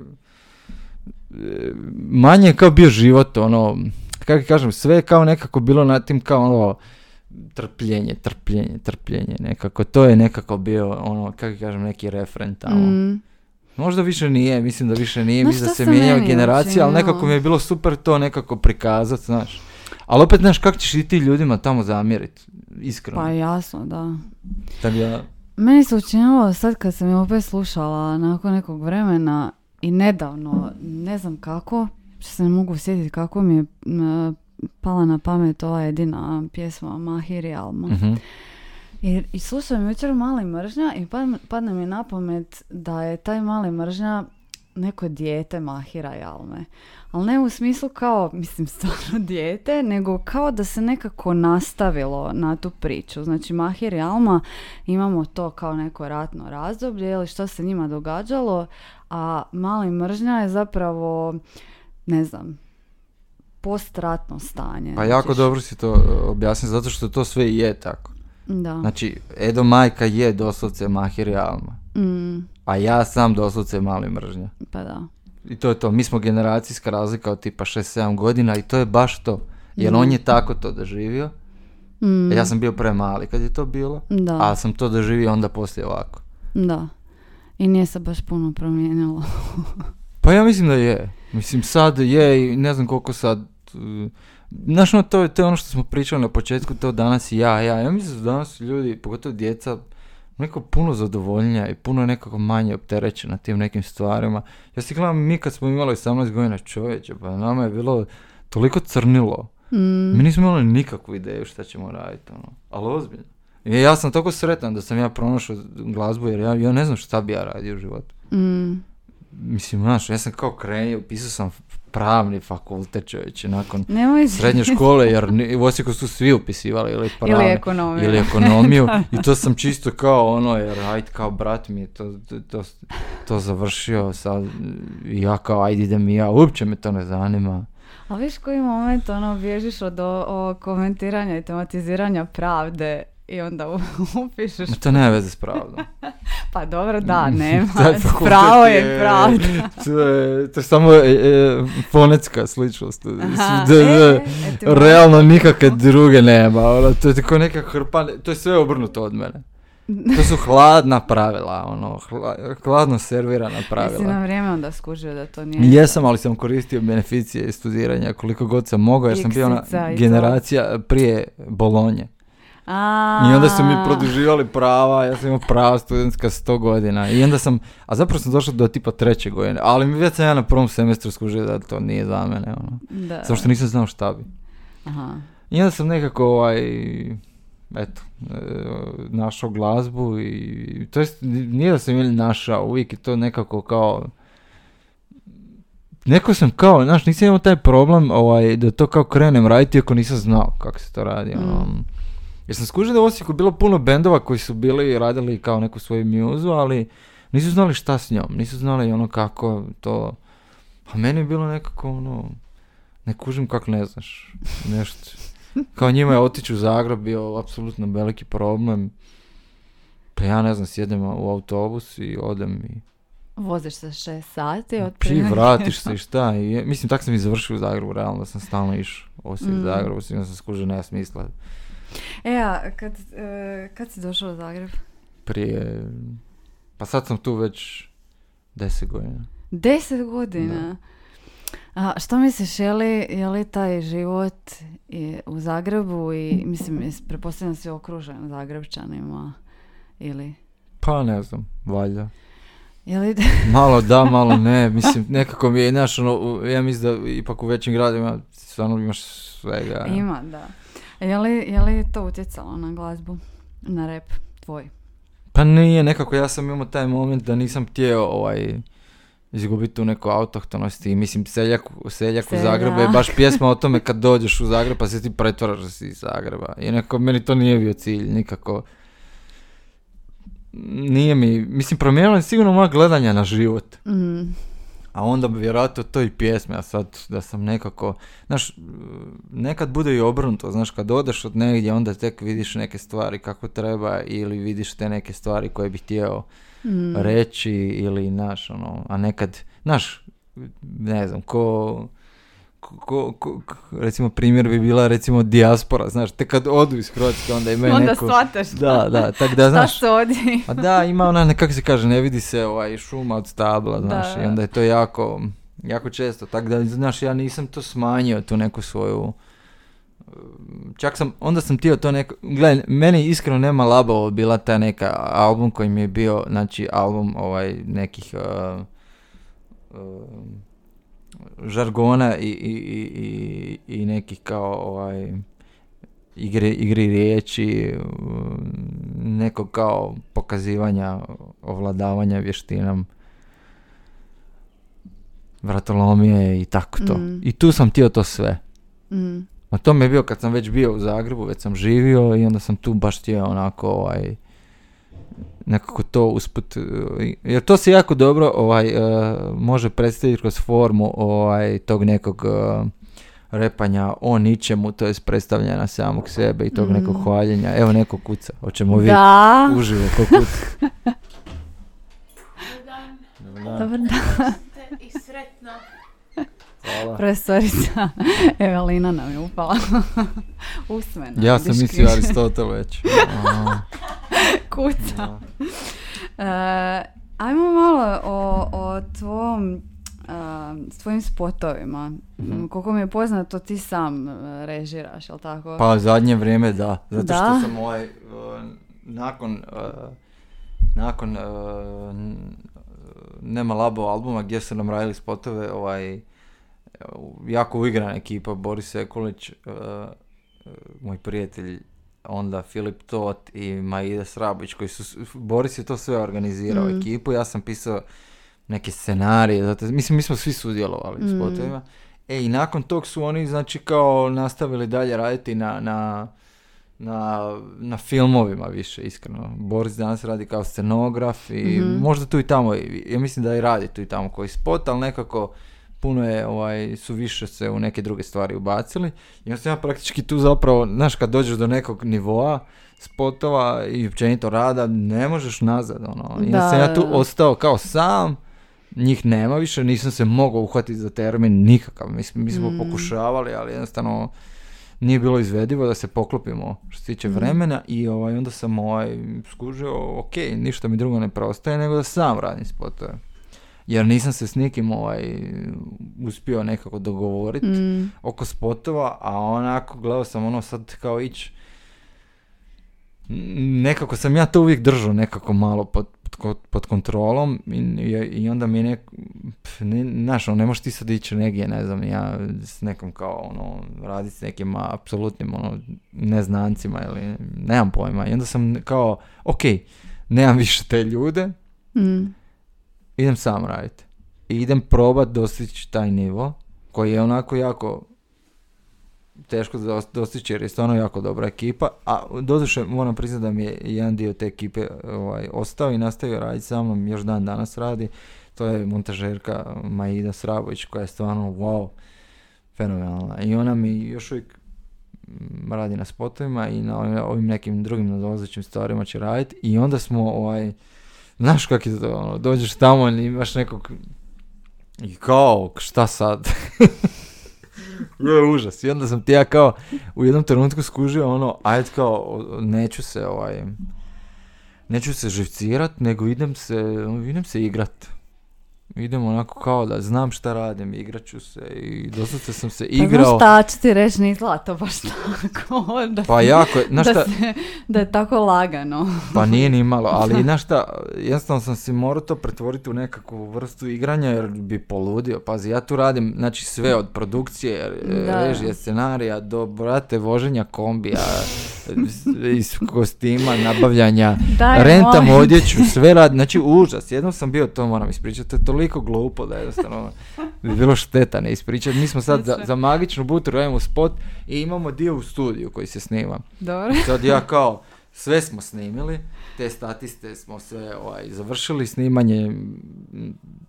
manje je kao bio život, ono, kako kažem, sve je kao nekako bilo na tim kao ono, trpljenje, trpljenje, trpljenje, nekako, to je nekako bio, ono, kako kažem, neki refren tamo. Mm, Možda više nije, mislim da više nije, mislim da se meni generacije, ali nekako mi je bilo super to nekako prikazat, znaš. Ali opet, znaš, kako ćeš i ti ljudima tamo zamjeriti, iskreno. pa jasno, da. Tako da, Meni se učinilo sad kad sam je opet slušala nakon nekog vremena i nedavno, ne znam kako, što se ne mogu sjetiti kako mi je m, pala na pamet ova jedina pjesma Mahiri Alma. mhm. I, i slušam jučer mali mržnja i pad- padne mi na pamet da je taj mali mržnja neko dijete Mahira i Alme. Ali ne u smislu kao, mislim, stvarno dijete, nego kao da se nekako nastavilo na tu priču. Znači, Mahir i Alma imamo to kao neko ratno razdoblje ili što se njima događalo, a mali mržnja je zapravo, ne znam, postratno stanje. Pa jako Znači, dobro si to e, objasnio, zato što to sve i je tako. Da. Znači, Edo Majka je doslovce Mahir i Alma, Mm, a ja sam doslovce mali mržnja. pa da. I to je to, mi smo generacijska razlika od tipa 6-7 godina i to je baš to. Jer Mm. on je tako to doživio, Mm, a ja sam bio premali kad je to bilo, Da. ali sam to doživio onda poslije ovako. Da. I nije se baš puno promijenilo. Pa ja mislim da je. Mislim sad je i ne znam koliko sad... uh, Znaš, ono, to, je- to je ono što smo pričali na početku, to danas i ja, ja. Ja mislim da danas ljudi, pogotovo djeca, neko puno zadovoljnija i puno nekako manje opterećena tim nekim stvarima. Ja si gledam, mi kad smo imali 18 godina čovječe, pa nama je bilo toliko crnilo. Mm, Mi nismo imali nikakvu ideju šta ćemo raditi, ono. Ali ozbiljno. I ja sam toliko sretan da sam ja pronašao glazbu, jer ja, ja ne znam šta bi ja radio u životu. mm, Mislim, znaš, ja sam kao krenio, pisao sam pravni fakultet čovječe, nakon Nemoj srednje škole, jer u Osijeku su svi upisivali ili pravni, Ili ekonomiju. ili ekonomiju i to sam čisto kao ono, jer ajde kao brat mi je to, to, to, to završio, sad ja kao ajde idem i ja, uopće me to ne zanima. A viš koji moment ono bježiš od o, o komentiranja i tematiziranja pravde i onda upišeš Ma to nema veze s pravdom. pa dobro da nema Taj fakultet pravo je pravda To je, to je samo e, e, fonetska sličnost. Aha, e, e, Realno nikakve druge nema. Ono, to je tako neka hrpa, to je sve obrnuto od mene. To su hladna pravila, ono, hla- hladno servirana Jesi pravila. na vrijeme onda skužio da to nije Jesam, ali sam koristio beneficije studiranja koliko god sam mogao, jer sam bio ona generacija prije Bolonje. A, I onda su mi produživali prava, ja sam imao prava studentska 100 godina. I onda sam, a zapravo sam došao do tipa treće godine, ali mi već sam ja na prvom semestru skužio da to nije za mene, ono. Da. Zato što nisam znao šta bi. Aha. I onda sam nekako, ovaj, eto, e, našao glazbu i, to jest, nije da sam ili našao, uvijek je to nekako kao, neko sam kao, znaš, nisam imao taj problem ovaj, da to kao krenem raditi ako nisam znao kako se to radi. Ono. Mm. Jer sam skužio da u Osijeku bilo puno bendova koji su bili radili kao neku svoju mjuzu, ali nisu znali šta s njom, nisu znali ono kako to... A meni je bilo nekako ono, ne kužim kako ne znaš, nešto. Kao njima je otići u Zagreb bio apsolutno veliki problem. Pa ja ne znam, sjedem u autobus i odem i Voziš se šest sati od Pri vratiš se i šta. I, mislim, tako sam i završio u Zagrebu, realno da sam stalno išao. Osim Mm. Zagrebu, sigurno sam skužio, nema smisla. E, a kad, e, kad si došao u Zagreb? Prije, pa sad sam tu već deset godina. Deset godina. A što misliš, je li, je li taj život i u Zagrebu i, mislim, pretpostavljam si okružen Zagrebčanima ili... Pa ne znam, valjda. Je li, Malo da, malo ne. Mislim, nekako mi je, znaš, ono, ja mislim da ipak u većim gradima stvarno imaš svega. ima, da. Je li, je li to utjecalo na glazbu, na rap tvoj? Pa nije, nekako ja sam imao taj moment da nisam htio ovaj, izgubiti tu neku autohtonost i mislim seljak, seljak u. Zagrebu je baš pjesma o tome kad dođeš u Zagreb pa se ti pretvaraš iz Zagreba i nekako meni to nije bio cilj nikako nije mi, mislim promijenilo je sigurno moja gledanja na život Mm. A onda bi vjerojatno to i pjesme, a sad da sam nekako, znaš, nekad bude i obrnuto, znaš, kad odeš od negdje, onda tek vidiš neke stvari kako treba ili vidiš te neke stvari koje bi htio Mm. reći ili, znaš, ono, a nekad, znaš, ne znam, ko, ko, ko- ko- recimo primjer bi bila recimo dijaspora, znaš, tek kad odu iz Hrvatske onda imaju Onda neku... shvataš Da, da, tako da, šta znaš, se odi. a da, ima ona, kako se kaže, ne vidi se ovaj šuma od stabla, znaš, Da. i onda je to jako, jako često, tako da, znaš, ja nisam to smanjio, tu neku svoju, čak sam, onda sam htio to neko, gledaj, meni iskreno nema labavo bila ta neka album koji mi je bio, znači, album ovaj nekih uh, um, žargona i, i, i, i, nekih kao ovaj igre, igri riječi, nekog kao pokazivanja, ovladavanja vještinom, vratolomije i tako to. Mm. I tu sam htio to sve. Mm. A to mi je bio kad sam već bio u Zagrebu, već sam živio i onda sam tu baš htio onako ovaj, nekako to usput, uh, jer to se jako dobro ovaj, uh, može predstaviti kroz formu ovaj, tog nekog uh, repanja o ničemu, to je predstavljanja samog sebe i tog Mm. nekog hvaljenja. Evo neko kuca, hoćemo vidjeti Da. uživo ko kuca. Dobar dan. I sretno. Hvala. Profesorica Evelina nam je upala usmena. Ja sam mislio Aristotel već. Kuca. E, ajmo malo o, o tvom, s tvojim spotovima. Mhm. Koliko mi je poznato, ti sam e, režiraš, jel tako? Pa zadnje vrijeme da, zato Da? što sam ovaj, uh, nakon, uh, nakon uh, Nema Labo albuma gdje su nam radili spotove, ovaj, jako uigrana ekipa, Boris Sekulić, uh, moj prijatelj, onda Filip Tot i Maida Srabić, koji su, Boris je to sve organizirao, Mm. ekipu, ja sam pisao neke scenarije, zato, mislim, mi smo svi sudjelovali u Mm. spotovima. E, i nakon tog su oni, znači, kao nastavili dalje raditi na, na, na, na filmovima više, iskreno. Boris danas radi kao scenograf i Mhm. možda tu i tamo, ja mislim da i radi tu i tamo koji spot, ali nekako puno je, ovaj, su više se u neke druge stvari ubacili. I onda sam ja praktički tu zapravo, znaš, kad dođeš do nekog nivoa spotova i općenito rada, ne možeš nazad, ono. I onda Da, sam ja tu ostao kao sam, njih nema više, nisam se mogao uhvatiti za termin nikakav. Mi, smo- mi smo Mm. pokušavali, ali jednostavno nije bilo izvedivo da se poklopimo što se tiče Mhm. vremena i ovaj, onda sam ovaj, skužio, ok, ništa mi drugo ne preostaje nego da sam radim spotove. Jer nisam se s nikim ovaj, uspio nekako dogovoriti Mm. oko spotova, a onako gledao sam ono sad kao ići nekako sam ja to uvijek držao nekako malo pod, pod, pod kontrolom i, i, i onda mi je nek, pf, ne, znaš, ono, ne možeš ti sad ići negdje, ne znam, ja s nekom kao, ono, raditi s nekim apsolutnim, ono, neznancima ili nemam pojma. I onda sam kao, ok, nemam više te ljude, Mm. Idem sam raditi. I idem probat dostići taj nivo koji je onako jako teško dostići jer je stvarno jako dobra ekipa, a doduše moram priznati da mi je jedan dio te ekipe ovaj, ostao i nastavio raditi sa mnom, još dan danas radi, to je montažerka Maida Srabović koja je stvarno wow, fenomenalna. I ona mi još uvijek mm, radi na spotovima i na ovim- ovim nekim drugim nadolazećim stvarima će raditi i onda smo ovaj, znaš kak je to, ono, dođeš tamo i imaš nekog i kao, šta sad? je užas. I onda sam ti ja kao u jednom trenutku skužio ono, ajde kao, neću se ovaj, neću se živcirat, nego idem se, idem se igrat. Idem onako kao da znam šta radim, igrat ću se i doslovce sam se Pa znaš igrao. šta ću ti reći, to baš tako. Da, Pa jako znaš da, šta, se- da je tako lagano. Pa nije ni malo, ali znaš šta, jednostavno sam si morao to pretvoriti u nekakvu vrstu igranja jer bi poludio. Pazi, ja tu radim znači sve od produkcije, Da. režije, scenarija do, brate, voženja kombija, iz kostima, nabavljanja, Daj, rentam odjeću, sve radi, znači užas. Jednom sam bio, to moram ispričati, to toliko glupo da jednostavno bi bilo šteta ne ispričati. Mi smo sad za, za magičnu butru radimo spot i imamo dio u studiju koji se snima. Dobro. Sad ja kao, sve smo snimili, te statiste smo sve ovaj, završili snimanje,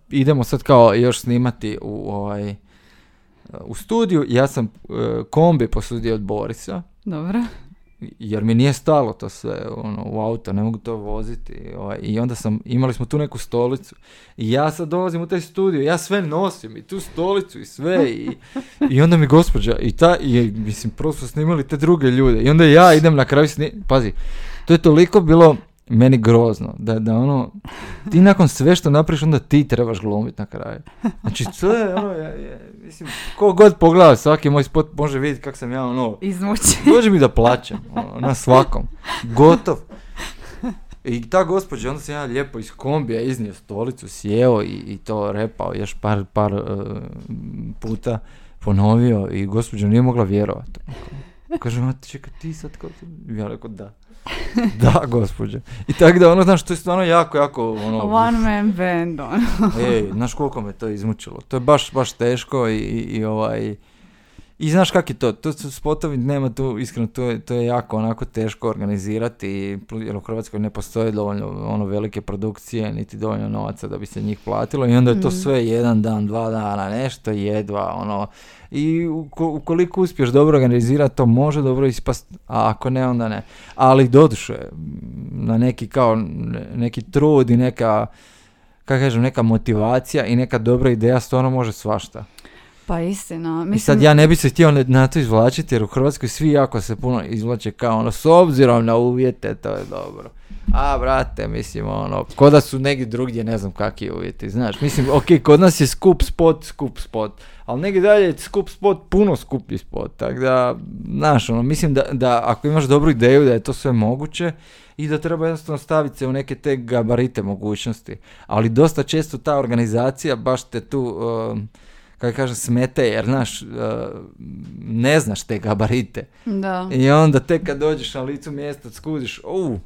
idemo sad kao još snimati u ovaj u studiju, ja sam e, kombi posudio od Borisa, Dobro. Jer mi nije stalo to sve ono, u auto, ne mogu to voziti. Ovaj, I onda sam, imali smo tu neku stolicu i ja sad dolazim u taj studio, ja sve nosim i tu stolicu i sve i, i onda mi gospođa i ta, i, mislim, prvo su snimali te druge ljude i onda ja idem na kraju sni... Pazi, to je toliko bilo meni grozno, da, da ono, ti nakon sve što napraviš, onda ti trebaš glumiti na kraju. Znači, to je ono, ja, ja, mislim, ko god pogleda svaki moj spot može vidjeti kako sam ja ono, Izmući. Dođe mi da plaćam, ono, na svakom. Gotov. I ta gospođa, onda sam ja lijepo iz kombija iznio stolicu, sjeo i, i to repao još par, par e, puta ponovio i gospođa nije mogla vjerovati. Kaže, ma čekaj, ti sad kao? Ja rekao, da. Da, gospođa. I tako da, ono, znaš, to je stvarno jako, jako, ono, One man band, ono. Ej, znaš koliko me to izmučilo. To je baš, baš teško i, i, i ovaj... I znaš kak je to, to su spotovi, nema tu, iskreno, to je, to je jako onako teško organizirati, jer u Hrvatskoj ne postoje dovoljno ono velike produkcije, niti dovoljno novaca da bi se njih platilo i onda je to Mhm. sve jedan dan, dva dana, nešto jedva, ono, i uko- ukoliko uspiješ dobro organizirati, to može dobro ispast, a ako ne, onda ne. Ali doduše, na neki kao, ne- neki trud i neka, kako kažem, neka motivacija i neka dobra ideja stvarno može svašta. Pa istina. I Mislim, sad ja ne bi se htio na to izvlačiti jer u Hrvatskoj svi jako se puno izvlače kao ono s obzirom na uvjete to je dobro. A brate, mislim ono, ko da su negdje drugdje ne znam kakvi uvjeti, znaš. Mislim, ok, kod nas je skup spot, skup spot, ali negdje dalje je skup spot puno skuplji spot, tako da, znaš, ono, mislim da, da ako imaš dobru ideju da je to sve moguće i da treba jednostavno staviti se u neke te gabarite mogućnosti, ali dosta često ta organizacija baš te tu... um, kako kažem, smete, jer znaš, uh, ne znaš te gabarite. Da. I onda tek kad dođeš na licu mjesta skužiš, u,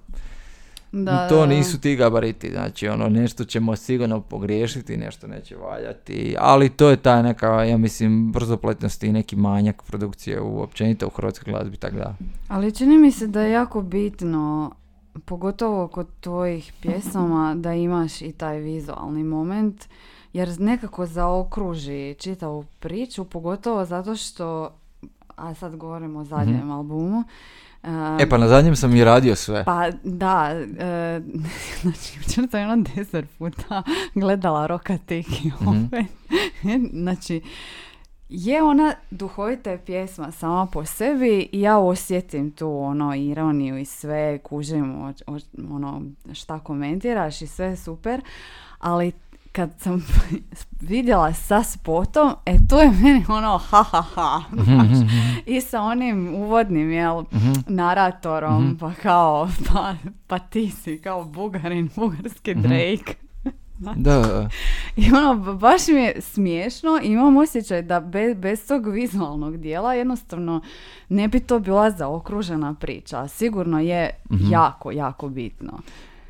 Da, to da, da. nisu ti gabariti, znači ono nešto ćemo sigurno pogriješiti, nešto neće valjati, ali to je ta neka, ja mislim, brzopletnost i neki manjak produkcije u općenito u hrvatskoj glazbi, tako da. Ali čini mi se da je jako bitno, pogotovo kod tvojih pjesama, da imaš i taj vizualni moment, jer nekako zaokruži čitavu priču, pogotovo zato što, a sad govorimo o zadnjem albumu, E pa na zadnjem sam i radio sve. Pa da, e, znači jučer sam jedno deset puta gledala Roka Tiki Mhm. opet. znači, je ona duhovita je pjesma sama po sebi i ja osjetim tu ono ironiju i sve, kužim o, o- ono šta komentiraš i sve super, ali kad sam vidjela sa spotom, e to je meni ono ha ha ha, znaš. i sa onim uvodnim, jel, Mhm. naratorom, pa kao, pa, pa ti si kao bugarin, bugarski Mhm. Drake. Da, da. I ono, ba- baš mi je smiješno i imam osjećaj da be- bez tog vizualnog dijela jednostavno ne bi to bila zaokružena priča. Sigurno je Mhm. jako, jako bitno.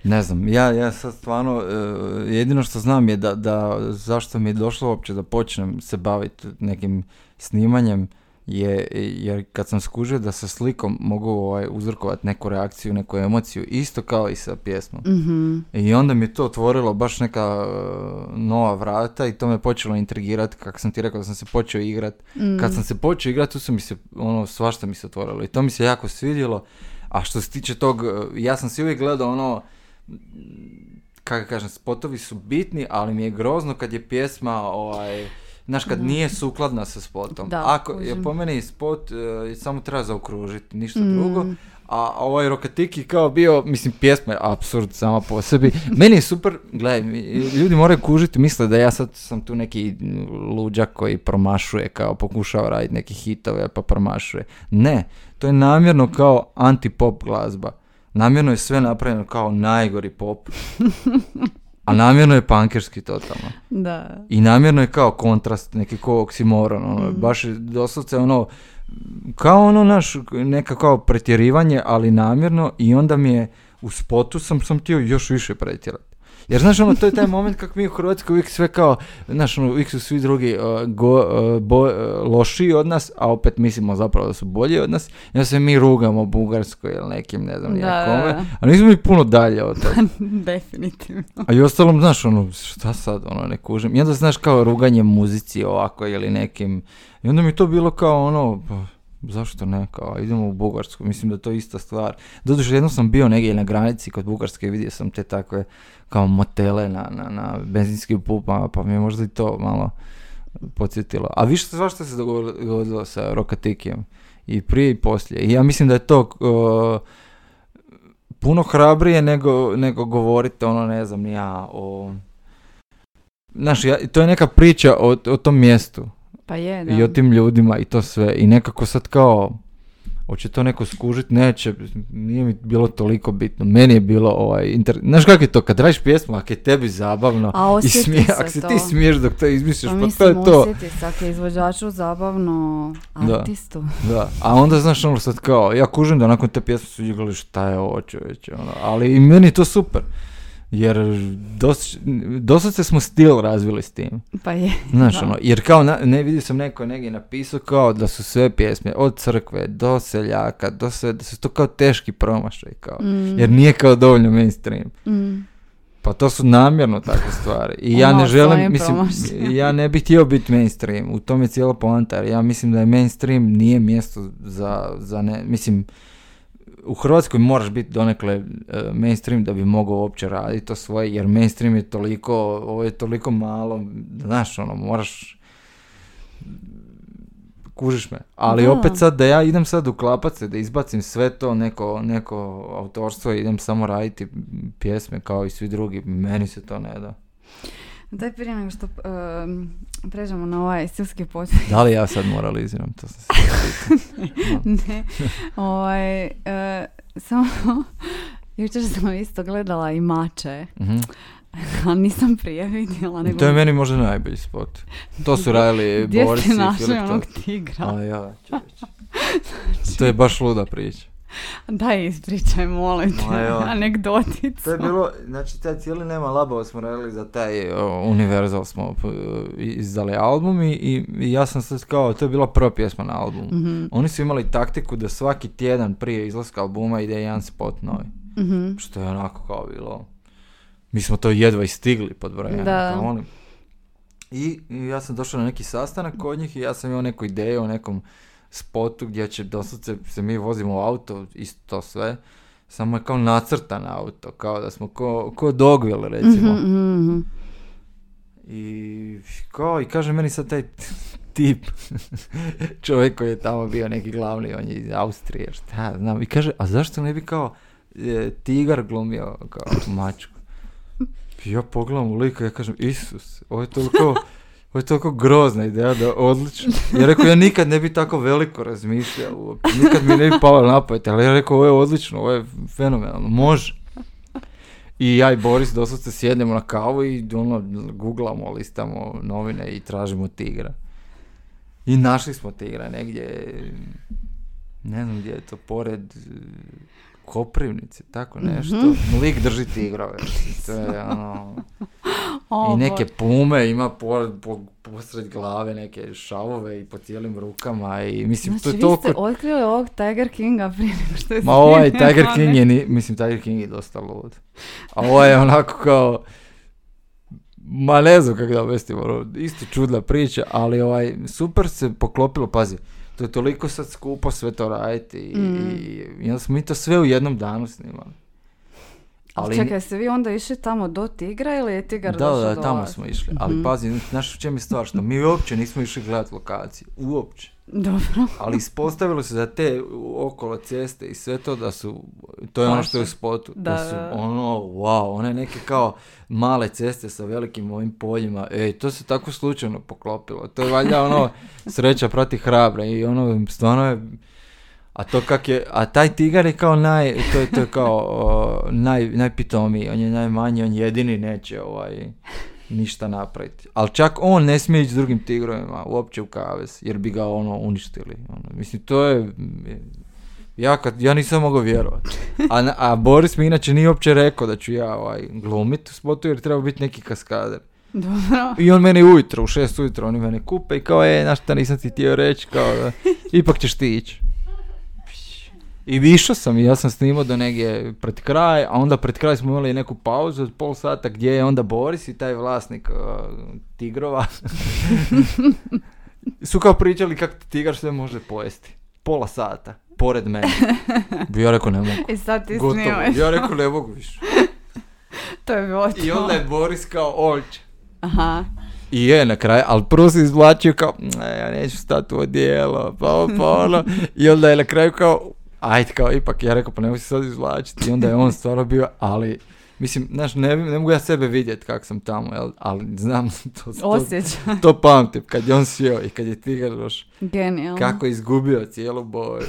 Ne znam, ja, ja sad stvarno, e, jedino što znam je da, da zašto mi je došlo uopće da počnem se baviti nekim snimanjem je jer kad sam skužio da sa slikom mogu ovaj, uzrokovati neku reakciju, neku emociju, isto kao i sa pjesmom. Mhm. I onda mi je to otvorilo baš neka e, nova vrata i to me počelo intrigirati, kako sam ti rekao da sam se počeo igrat. Mm. Kad sam se počeo igrati, tu su mi se, ono, svašta mi se otvorilo i to mi se jako svidjelo. A što se tiče tog, e, ja sam si uvijek gledao ono, kako kažem, spotovi su bitni, ali mi je grozno kad je pjesma, ovaj, znaš, kad nije sukladna sa spotom. Da, Ako je po meni spot, e, samo treba zaokružiti, ništa Mm. drugo. A ovaj Rokatiki kao bio, mislim, pjesma je apsurd sama po sebi. Meni je super, gledaj, ljudi moraju kužiti, misle da ja sad sam tu neki luđak koji promašuje, kao pokušava raditi neke hitove, pa promašuje. Ne, to je namjerno kao anti-pop glazba. Namjerno je sve napravljeno kao najgori pop. A namjerno je pankerski totalno. Da. I namjerno je kao kontrast, neki ko oksimoron, ono, baš je doslovce ono, kao ono naš, neka kao pretjerivanje, ali namjerno i onda mi je u spotu sam, sam htio još više pretjerati. Jer znaš ono, to je taj moment kako mi u Hrvatskoj uvijek sve kao, znaš ono, uvijek su svi drugi uh, go, uh, bo- uh, lošiji od nas, a opet mislimo zapravo da su bolji od nas, i onda se mi rugamo Bugarskoj ili nekim, ne znam, Da, kome, a nismo mi puno dalje od toga. Definitivno. A i ostalom, znaš, ono, šta sad, ono, ne kužim. I onda, znaš, kao ruganje muzici ovako ili nekim. I onda mi to bilo kao, ono, pa, zašto ne, kao, idemo u Bugarsku. Mislim da je to ista stvar. Doduše, jednom sam bio negdje na granici kod Bugarske i vidio sam te takve, kao motele na, na, na benzinskim pupama, pa mi je možda i to malo podsjetilo. A više svašta se dogodilo, sa Rokatikijem. I prije i poslije. I ja mislim da je to... uh, puno hrabrije nego, nego govorite ono ne znam ja o Znaš, ja, to je neka priča o, o tom mjestu Pa je, da. i o tim ljudima i to sve i nekako sad kao hoće to neko skužit, neće, nije mi bilo toliko bitno, meni je bilo ovaj, inter... znaš kako je to, kad radiš pjesmu, ako je tebi zabavno A i smije, se ako se ti smiješ dok to izmisliš, Pa pa to mislim, je to. ako je izvođaču zabavno Da. artistu. Da, a onda znaš ono sad kao, ja kužim da nakon te pjesme su igrali šta je ovo čovječe, ono, ali i meni je to super. Jer dos, doslovce smo stil razvili s tim. Pa je. Znaš, ono, jer kao, na, ne vidio sam neko je negdje napisao kao da su sve pjesme, od crkve do seljaka, do sve, da su to kao teški promašaj, kao. Mm, Jer nije kao dovoljno mainstream. mm. Pa to su namjerno takve stvari. I ja ne želim, mislim, ja ne bih htio biti mainstream. U tome je cijela poanta. Ja mislim da je mainstream nije mjesto za, za ne, mislim, u Hrvatskoj moraš biti donekle e, mainstream da bi mogao uopće raditi to svoje, jer mainstream je toliko, ovo je toliko malo, znaš, ono, moraš, kužiš me. Ali Da. opet sad da ja idem sad uklapat se, da izbacim sve to neko, neko autorstvo i idem samo raditi pjesme kao i svi drugi, meni se to ne da. Daj prije nego što em, pređemo na ovaj stilski pot. Da li ja sad moraliziram, to sam ne, ovaj, e, samo jučer sam isto gledala i mače, Mhm. a nisam prije vidjela. Nego To je meni možda najbolji spot. To su radili Gdje Boris ste i našli Filip onog Tot. tigra? A ja, čovječe. To je baš luda priča. Daj ispričaj, molim te, anegdoticu. To je bilo, znači taj cijeli Nema labavo smo radili za taj o, Universal smo izdali album i, i, ja sam sad kao, to je bila prva pjesma na albumu. Mhm, Oni su imali taktiku da svaki tjedan prije izlaska albuma ide jedan spot novi. mhm. Što je onako kao bilo... Mi smo to jedva i stigli pod brojem. Da. oni. I, I ja sam došao na neki sastanak kod njih i ja sam imao neku ideju o nekom spotu gdje će doslovce se mi vozimo u auto, isto to sve. Samo je kao nacrtan auto, kao da smo ko, ko Dogville recimo. Mhm, mhm. I kao, i kaže meni sad taj tip, čovjek koji je tamo bio neki glavni, on je iz Austrije, šta ja znam, i kaže, a zašto ne bi kao e, tigar glumio kao mačku? I ja pogledam u lika ja kažem, Isus, ovo je toliko, ovo je toliko grozna ideja, da odlično. Ja rekao, ja nikad ne bi tako veliko razmišljao, nikad mi ne bi palo na pamet, ali ja rekao, ovo je odlično, ovo je fenomenalno, može. I ja i Boris doslovce sjednemo na kavu i ono, googlamo, listamo novine i tražimo tigra. I našli smo tigra negdje, ne znam gdje je to, pored Koprivnice, tako nešto. Lik drži tigrove. To je ono... I neke pume ima pored, po, posred glave, neke šavove i po cijelim rukama i mislim to Znači, je vi toliko... ste otkrili ovog Tiger Kinga prije nego što je Ma ovaj Tiger. King je, ni, mislim Tiger King je dosta lud. A ovo je onako kao, ma ne znam kako da objasnim, ono, isto čudna priča, ali ovaj, super se poklopilo, pazi, to je toliko sad skupo sve to raditi i, Mm. i, i onda smo mi to sve u jednom danu snimali. Ali čekaj, ste vi onda išli tamo do tigra ili je tigar Da, došao da, do tamo vas? smo išli, ali Mhm. pazi, znaš u čem je stvar, što mi uopće nismo išli gledati lokaciju, uopće. Dobro. Ali ispostavilo se da te okolo ceste i sve to da su, to je ono što je u spotu, da, Da, su ono, wow, one neke kao male ceste sa velikim ovim poljima, ej, to se tako slučajno poklopilo, to je valjda ono, sreća prati hrabre i ono, stvarno je, a to kak je, a taj tigar je kao naj, to je, to je kao o, naj, najpitomiji, on je najmanji, on jedini neće ovaj, ništa napraviti. Ali čak on ne smije ići s drugim tigrovima uopće u kavez, jer bi ga ono uništili. Ono, mislim, to je... Ja, kad, ja nisam mogao vjerovati. A, a Boris mi inače nije uopće rekao da ću ja ovaj, glumit u spotu jer treba biti neki kaskader. Dobro. I on meni ujutro, u šest ujutro, oni mene kupe i kao, e, znaš šta nisam ti htio reći, kao da, ipak ćeš ti ići. I išao sam i ja sam snimao do negdje pred kraj, a onda pred kraj smo imali neku pauzu od pol sata gdje je onda Boris i taj vlasnik uh, tigrova su kao pričali kako ti tigar sve može pojesti. Pola sata, pored mene. Bi ja rekao ne mogu. I sad ti Gotovo. Ja rekao ne mogu više. To je bilo I onda je Boris kao oće. Aha. I je na kraju, ali prvo se izvlačio kao, "Ne, ja neću stati u odijelo, pa ovo, pa ono. I onda je na kraju kao, ajde kao, ipak, ja rekao, pa nemoj se sad izvlačiti. I onda je on stvarno bio, ali, mislim, znaš, ne, ne mogu ja sebe vidjeti kak sam tamo, jel? ali znam to, to, to pamtim, kad je on sjeo i kad je tigar došao, Genijalno. kako je izgubio cijelu boju.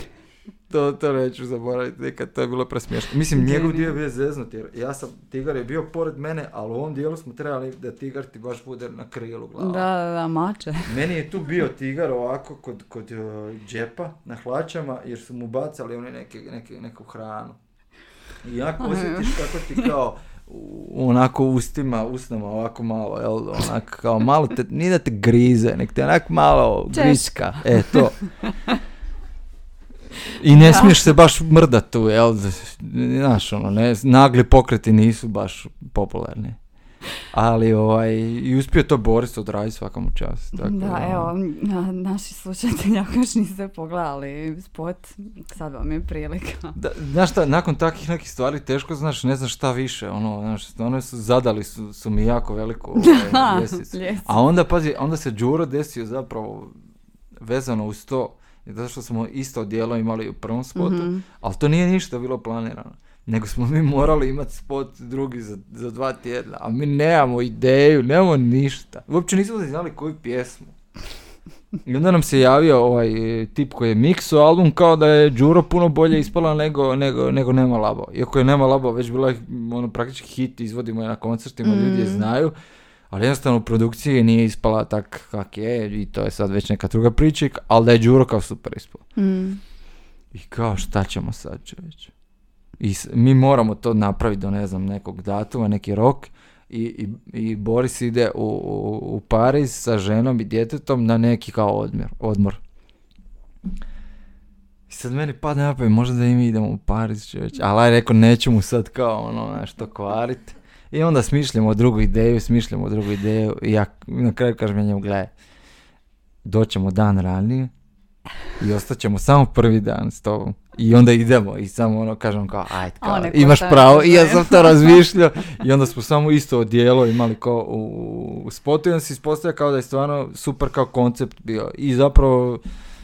To, to neću zaboraviti nikad, to je bilo presmiješno. Mislim, njegov dio je bio zeznut, jer ja sam, tigar je bio pored mene, ali u ovom dijelu smo trebali da tigar ti baš bude na krilu glava. Da, da, da, mače. Meni je tu bio tigar ovako kod, kod uh, džepa na hlačama jer su mu bacali one neke, neke, neku hranu. I jako osjetiš kako ti kao u- onako ustima, usnama ovako malo, jel, onak kao malo te, nije da te grize, nek te onak malo Češka. griska, e to. I ne smiješ se baš mrdat tu, jel, znaš, ono, ne, nagli pokreti nisu baš popularni. Ali, ovaj, i uspio to Boris odraditi svakom u čast. Tako, Da, ono. evo, na, naši slušatelji ako još niste pogledali spot, sad vam je prilika. Da, znaš šta, nakon takvih nekih stvari teško znaš, ne znaš šta više, ono, znaš, stvarno su zadali su, su mi jako veliku ovaj. A onda, pazi, onda se Đuro desio zapravo vezano uz to, zato što smo isto dijelo imali u prvom spotu, Mhm. ali to nije ništa bilo planirano. Nego smo mi morali imati spot drugi za, za dva tjedna, a mi nemamo ideju, nemamo ništa. Uopće nismo znali koju pjesmu. I onda nam se javio ovaj e, tip koji je mikso album kao da je Đuro puno bolje ispala nego, nego, nego Nema Labo. Iako je Nema Labo već bila ono, praktički hit, izvodimo je na koncertima, ljudi je Mm. znaju. Ali jednostavno u produkciji nije ispala tak kak je i to je sad već neka druga priča, ali da je Đuro kao super ispala. Mm. I kao šta ćemo sad čovječe? I mi moramo to napraviti do ne znam nekog datuma, neki rok i, i, i Boris ide u, u, u Pariz sa ženom i djetetom na neki kao odmor. odmor. I sad meni padne na pamet, možda da i mi idemo u Pariz čovječe, ali aj rekao neću mu sad kao ono nešto kvarit. I onda smišljamo drugu ideju, smišljamo drugu ideju i ja na kraju kažem ja njemu, gledaj, doćemo dan ranije i ostaćemo samo prvi dan s tobom. I onda idemo i samo ono kažem kao, ajde, kao, imaš pravo. I ja sam to razmišljao i onda smo samo isto odijelo imali kao u, u spotu i onda se ispostavlja kao da je stvarno super kao koncept bio. I zapravo,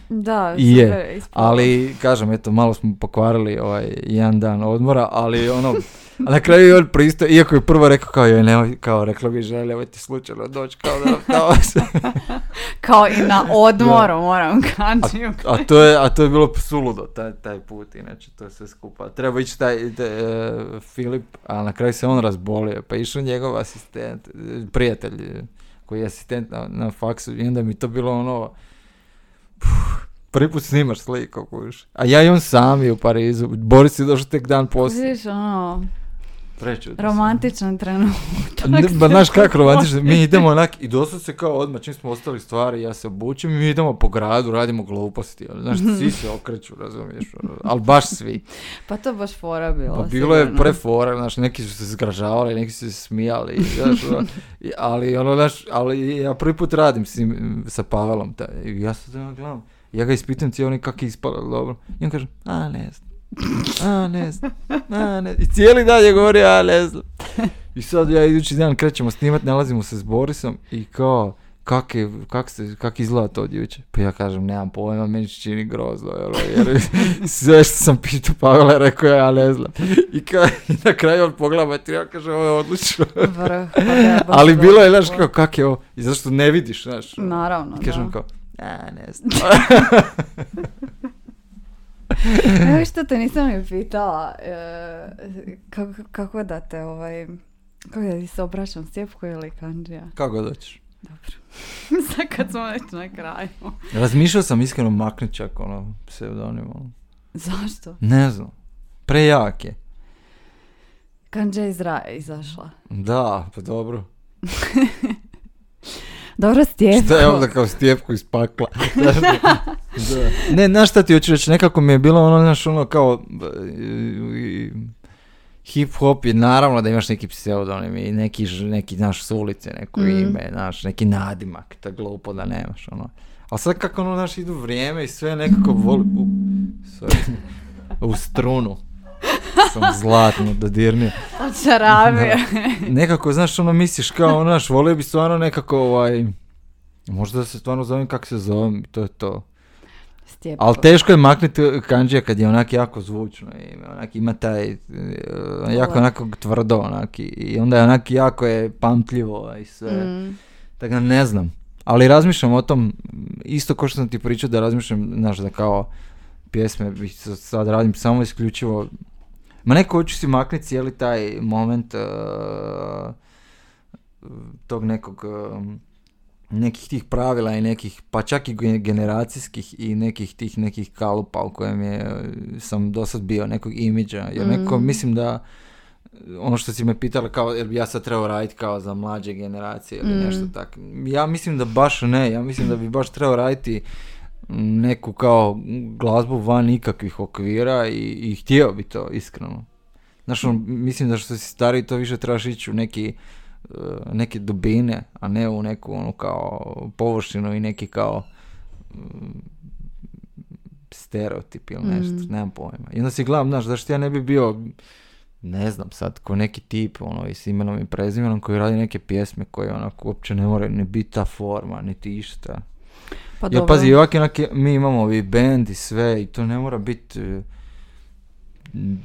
Da, je, super, ali kažem, eto, malo smo pokvarili ovaj jedan dan odmora, ali ono, a na kraju je on pristao, iako je prvo rekao kao, joj, nemoj, kao, rekla bi želi, nemoj ti slučajno doći, kao da nam se- Kao i na odmoru moram kaći. A to je, a to je bilo suludo, taj, taj put, inače, to je sve skupa. Treba ići taj, taj e, Filip, a na kraju se on razbolio, pa išao njegov asistent, prijatelj, koji je asistent na, na faksu, i onda mi to bilo ono, prvi put snimaš sliku, kužiš. A ja i on sami u Parizu, Boris je došao tek dan poslije. Vidiš, ono, Prečudno. romantičan trenutak. Ne, ba znaš kako romantično, mi idemo onak i doslovce kao odmah čim smo ostali stvari, ja se obučem i mi idemo po gradu, radimo gluposti, ali, znaš, svi se okreću, razumiješ, ono, ali baš svi. Pa to baš fora bilo. Pa bilo je sigurno. prefora, znaš, neki su se zgražavali, neki su se smijali, znaš, ono, ali ono, znaš, ali ja prvi put radim s njim, sa Pavelom, taj, ja se ono gledam, ja ga ispitam cijeli kak je ispalo, dobro, i on kaže, a ne znam, a ne znam, a ne i cijeli dan je govorio, a ne znam. I sad ja idući dan krećemo snimat, nalazimo se s Borisom i kao, kak, je, kak, se, kak izgleda to od jučer? Pa ja kažem, nemam pojma, meni se čini grozno, jel, jer sve što sam pitao Pavela rekao, ja ne znam. I, ka, i na kraju on pogleda materijal, kaže, ovo je odlično. Vrh, pa je Ali bilo je, znaš, kao, kak je ovo? I zašto ne vidiš, znaš? Naravno, I kažem da. kao, a, ne znam. Evo što te nisam ni pitala, e, kako, kako da te ovaj, kako da ti se obraćam, Stjepko ili Kanđija? Kako god hoćeš. Sad kad smo već na kraju. Razmišljao sam iskreno maknut čak, ono, pseudonim, ono. Zašto? Ne znam. Prejak je. Kanđa iz raja izašla. Da, pa dobro. Dobro, Stjepko. Šta je onda kao stjepku iz pakla? Znaš, da. Ne, znaš šta ti hoću reći, nekako mi je bilo ono, znaš, ono kao e, hip hop je naravno da imaš neki pseudonim i neki, neki znaš, s ulice, neko Mm. ime, znaš, neki nadimak, tako glupo da nemaš, ono. Ali sad kako ono, znaš, idu vrijeme i sve nekako voli, u, sorry, u strunu. Sam zlatno dodirnio. Očarabio. nekako, znaš, ono misliš kao, ono, znaš, volio bi stvarno nekako, ovaj, možda da se stvarno zovem kako se zovem, i to je to. Stjepko. Ali teško je maknuti kanđija kad je onak jako zvučno ime, onak ima taj, e, jako Vola. onako tvrdo onak i, i onda je onak jako je pamtljivo i sve, Mm. tako da ne znam. Ali razmišljam o tom, isto kao što sam ti pričao da razmišljam, znaš, da kao pjesme sad radim samo isključivo, ma neko hoću si maknuti cijeli taj moment e, tog nekog e, nekih tih pravila i nekih, pa čak i ge- generacijskih i nekih tih nekih kalupa u kojem je, e, sam do sad bio, nekog imidža, jer neko, Mm. mislim da ono što si me pitala kao, jer bi ja sad trebao raditi kao za mlađe generacije ili Mm. nešto tako. Ja mislim da baš ne, ja mislim da bi baš trebao raditi neku kao glazbu van ikakvih okvira i, i htio bi to iskreno. Znaš, ono, mislim da što si stariji to više trebaš ići u neki e, neke dubine, a ne u neku onu kao površinu i neki kao mm, stereotip ili nešto, Mm. nemam pojma. I onda si gledam, znaš, zašto ja ne bi bio ne znam sad, ko neki tip, ono, i s imenom i prezimenom koji radi neke pjesme koje onako uopće ne moraju ni biti ta forma, niti išta. Pa Jer dobro. pazi, ovak onak mi imamo i band i sve i to ne mora biti e,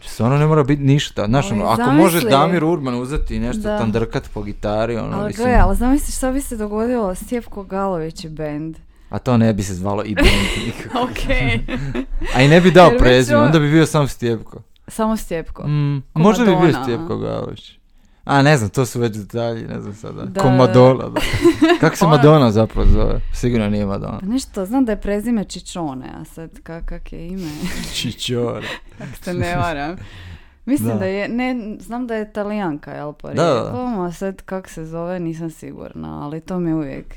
stvarno ne mora biti ništa. Znaš, ono, ako zamisli- možeš Damir Urban uzeti i nešto Da. tandrkat po gitari, ono, Ali mislim, ali zamisliš šta bi se dogodilo Stjepko Galović i band. a to ne bi se zvalo i band nikako. A i ne bi dao prezime, onda bi bio sam Stjepko. Samo Stjepko. Mm, možda bi bio Stjepko Galović. A, ne znam, to su već detalji, ne znam sada. Da, Ko da. Kako se Madonna zapravo zove? Sigurno nije Madonna. Pa nešto, znam da je prezime Čičone, a sad kak, kak je ime, Čičore. ako se ne varam. Mislim Da. da. je, ne, znam da je talijanka, jel, Da, da, a sad kak se zove nisam sigurna, ali to mi je uvijek,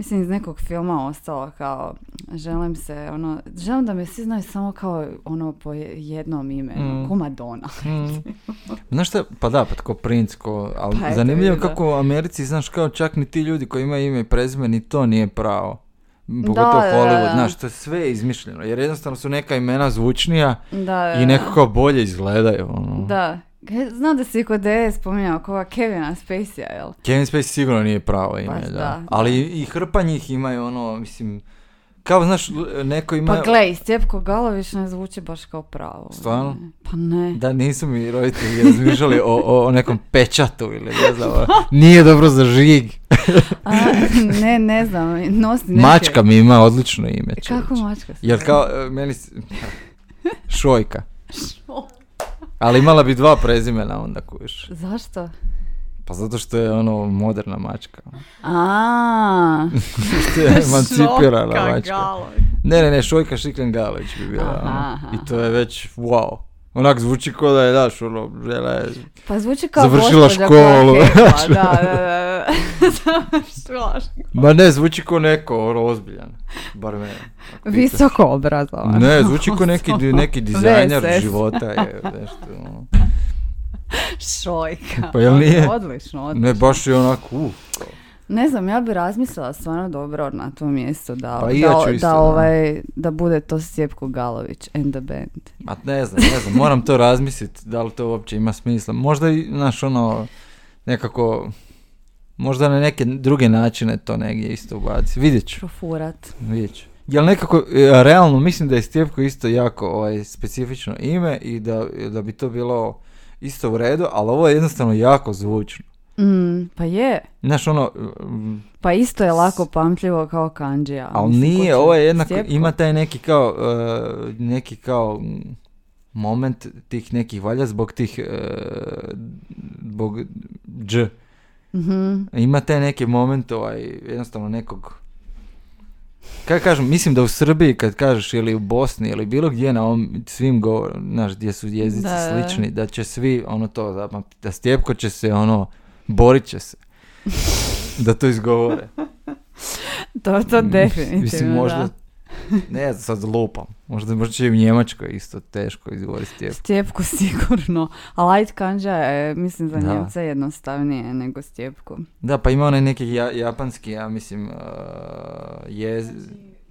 mislim iz nekog filma ostalo kao, želim se, ono, želim da me svi znaju samo kao ono po je- jednom imenu, Mm. ko Madonna. Mm. Znaš šta, pa da, pa tako princ, ko, ali Pa zanimljivo da. kako u Americi, znaš, kao čak ni ti ljudi koji imaju ime i prezime, ni to nije pravo. Pogotovo Da, da, Hollywood, da. znaš, to je sve izmišljeno, jer jednostavno su neka imena zvučnija Da, i nekako bolje izgledaju. Ono. Da. Znam da si kod DS spominjao koga Kevina Spacey-a, jel? Kevin Spacey sigurno nije pravo ime, Pa da. da, Ali i hrpa njih imaju ono, mislim, kao znaš, neko ima... Pa gle, Stjepko Galović ne zvuči baš kao pravo. Stvarno? Pa ne. Da nisu mi roditelji razmišljali o, o, o nekom pečatu ili ne znam, ono, nije dobro za žig. A, ne, ne znam, nosi neke... Mačka mi ima odlično ime. Kako čovječe. mačka Jer kao, e, meni... s- Šojka. Ali imala bi dva prezimena onda kuš. Zašto? Pa zato što je ono moderna mačka. A, Što je emancipirana mačka. Galović. Ne, ne, ne, Šojka Šiklen Galović bi bila. Aha, ono. aha, I to je već wow. Onak zvuči kao da je, daš, ono, žela je... Pa zvuči kao Završila koja školu. hepa, Da, da, da. Ma ne, zvuči kao neko, ono, ozbiljan. Bar mene. pitaš. Visoko obrazovan. Ne, zvuči kao neki, neki dizajner života je nešto. ono. Šojka. Pa jel nije? Odlično, odlično. Ne, baš je onako, uh. Ne znam, ja bi razmislila stvarno dobro na to mjesto da, Pa i ja da, isto, da, da. ovaj, da bude to Stjepko Galović and the band. Ma ne znam, ne znam, moram to razmisliti, da li to uopće ima smisla. Možda i, znaš, ono, nekako, možda na neke druge načine to negdje isto ubaci. Vidjet ću, Profurat. vidjet ću. Jel nekako, e, realno, mislim da je Stjepko isto jako ovaj, specifično ime i da, da bi to bilo isto u redu, ali ovo je jednostavno jako zvučno. Mm, pa je. Znaš, ono, mm, Pa isto je lako pamtljivo kao kanđija. ali nije, ovo je jednako, Stjepko? ima taj neki kao, e, neki kao moment tih nekih, valjda zbog tih, e, zbog dž, Mhm. ima taj neki moment, ovaj, jednostavno nekog, kako kažem, mislim da u Srbiji kad kažeš ili u Bosni ili bilo gdje na ovom svim govor, znaš, gdje su jezici Da, slični, da će svi ono to zapamtiti, da Stjepko će se ono, borit će se da to izgovore. To, to definitivno, Mislim, možda, da. Ne znam, sad lupam. Možda, možda će i u Njemačkoj isto teško izgovoriti Stjepko. Stjepku sigurno. A light kanđa je, mislim, za Da. Njemce jednostavnije nego Stjepku. Da, pa ima onaj neki ja- japanski, ja mislim, uh, jez...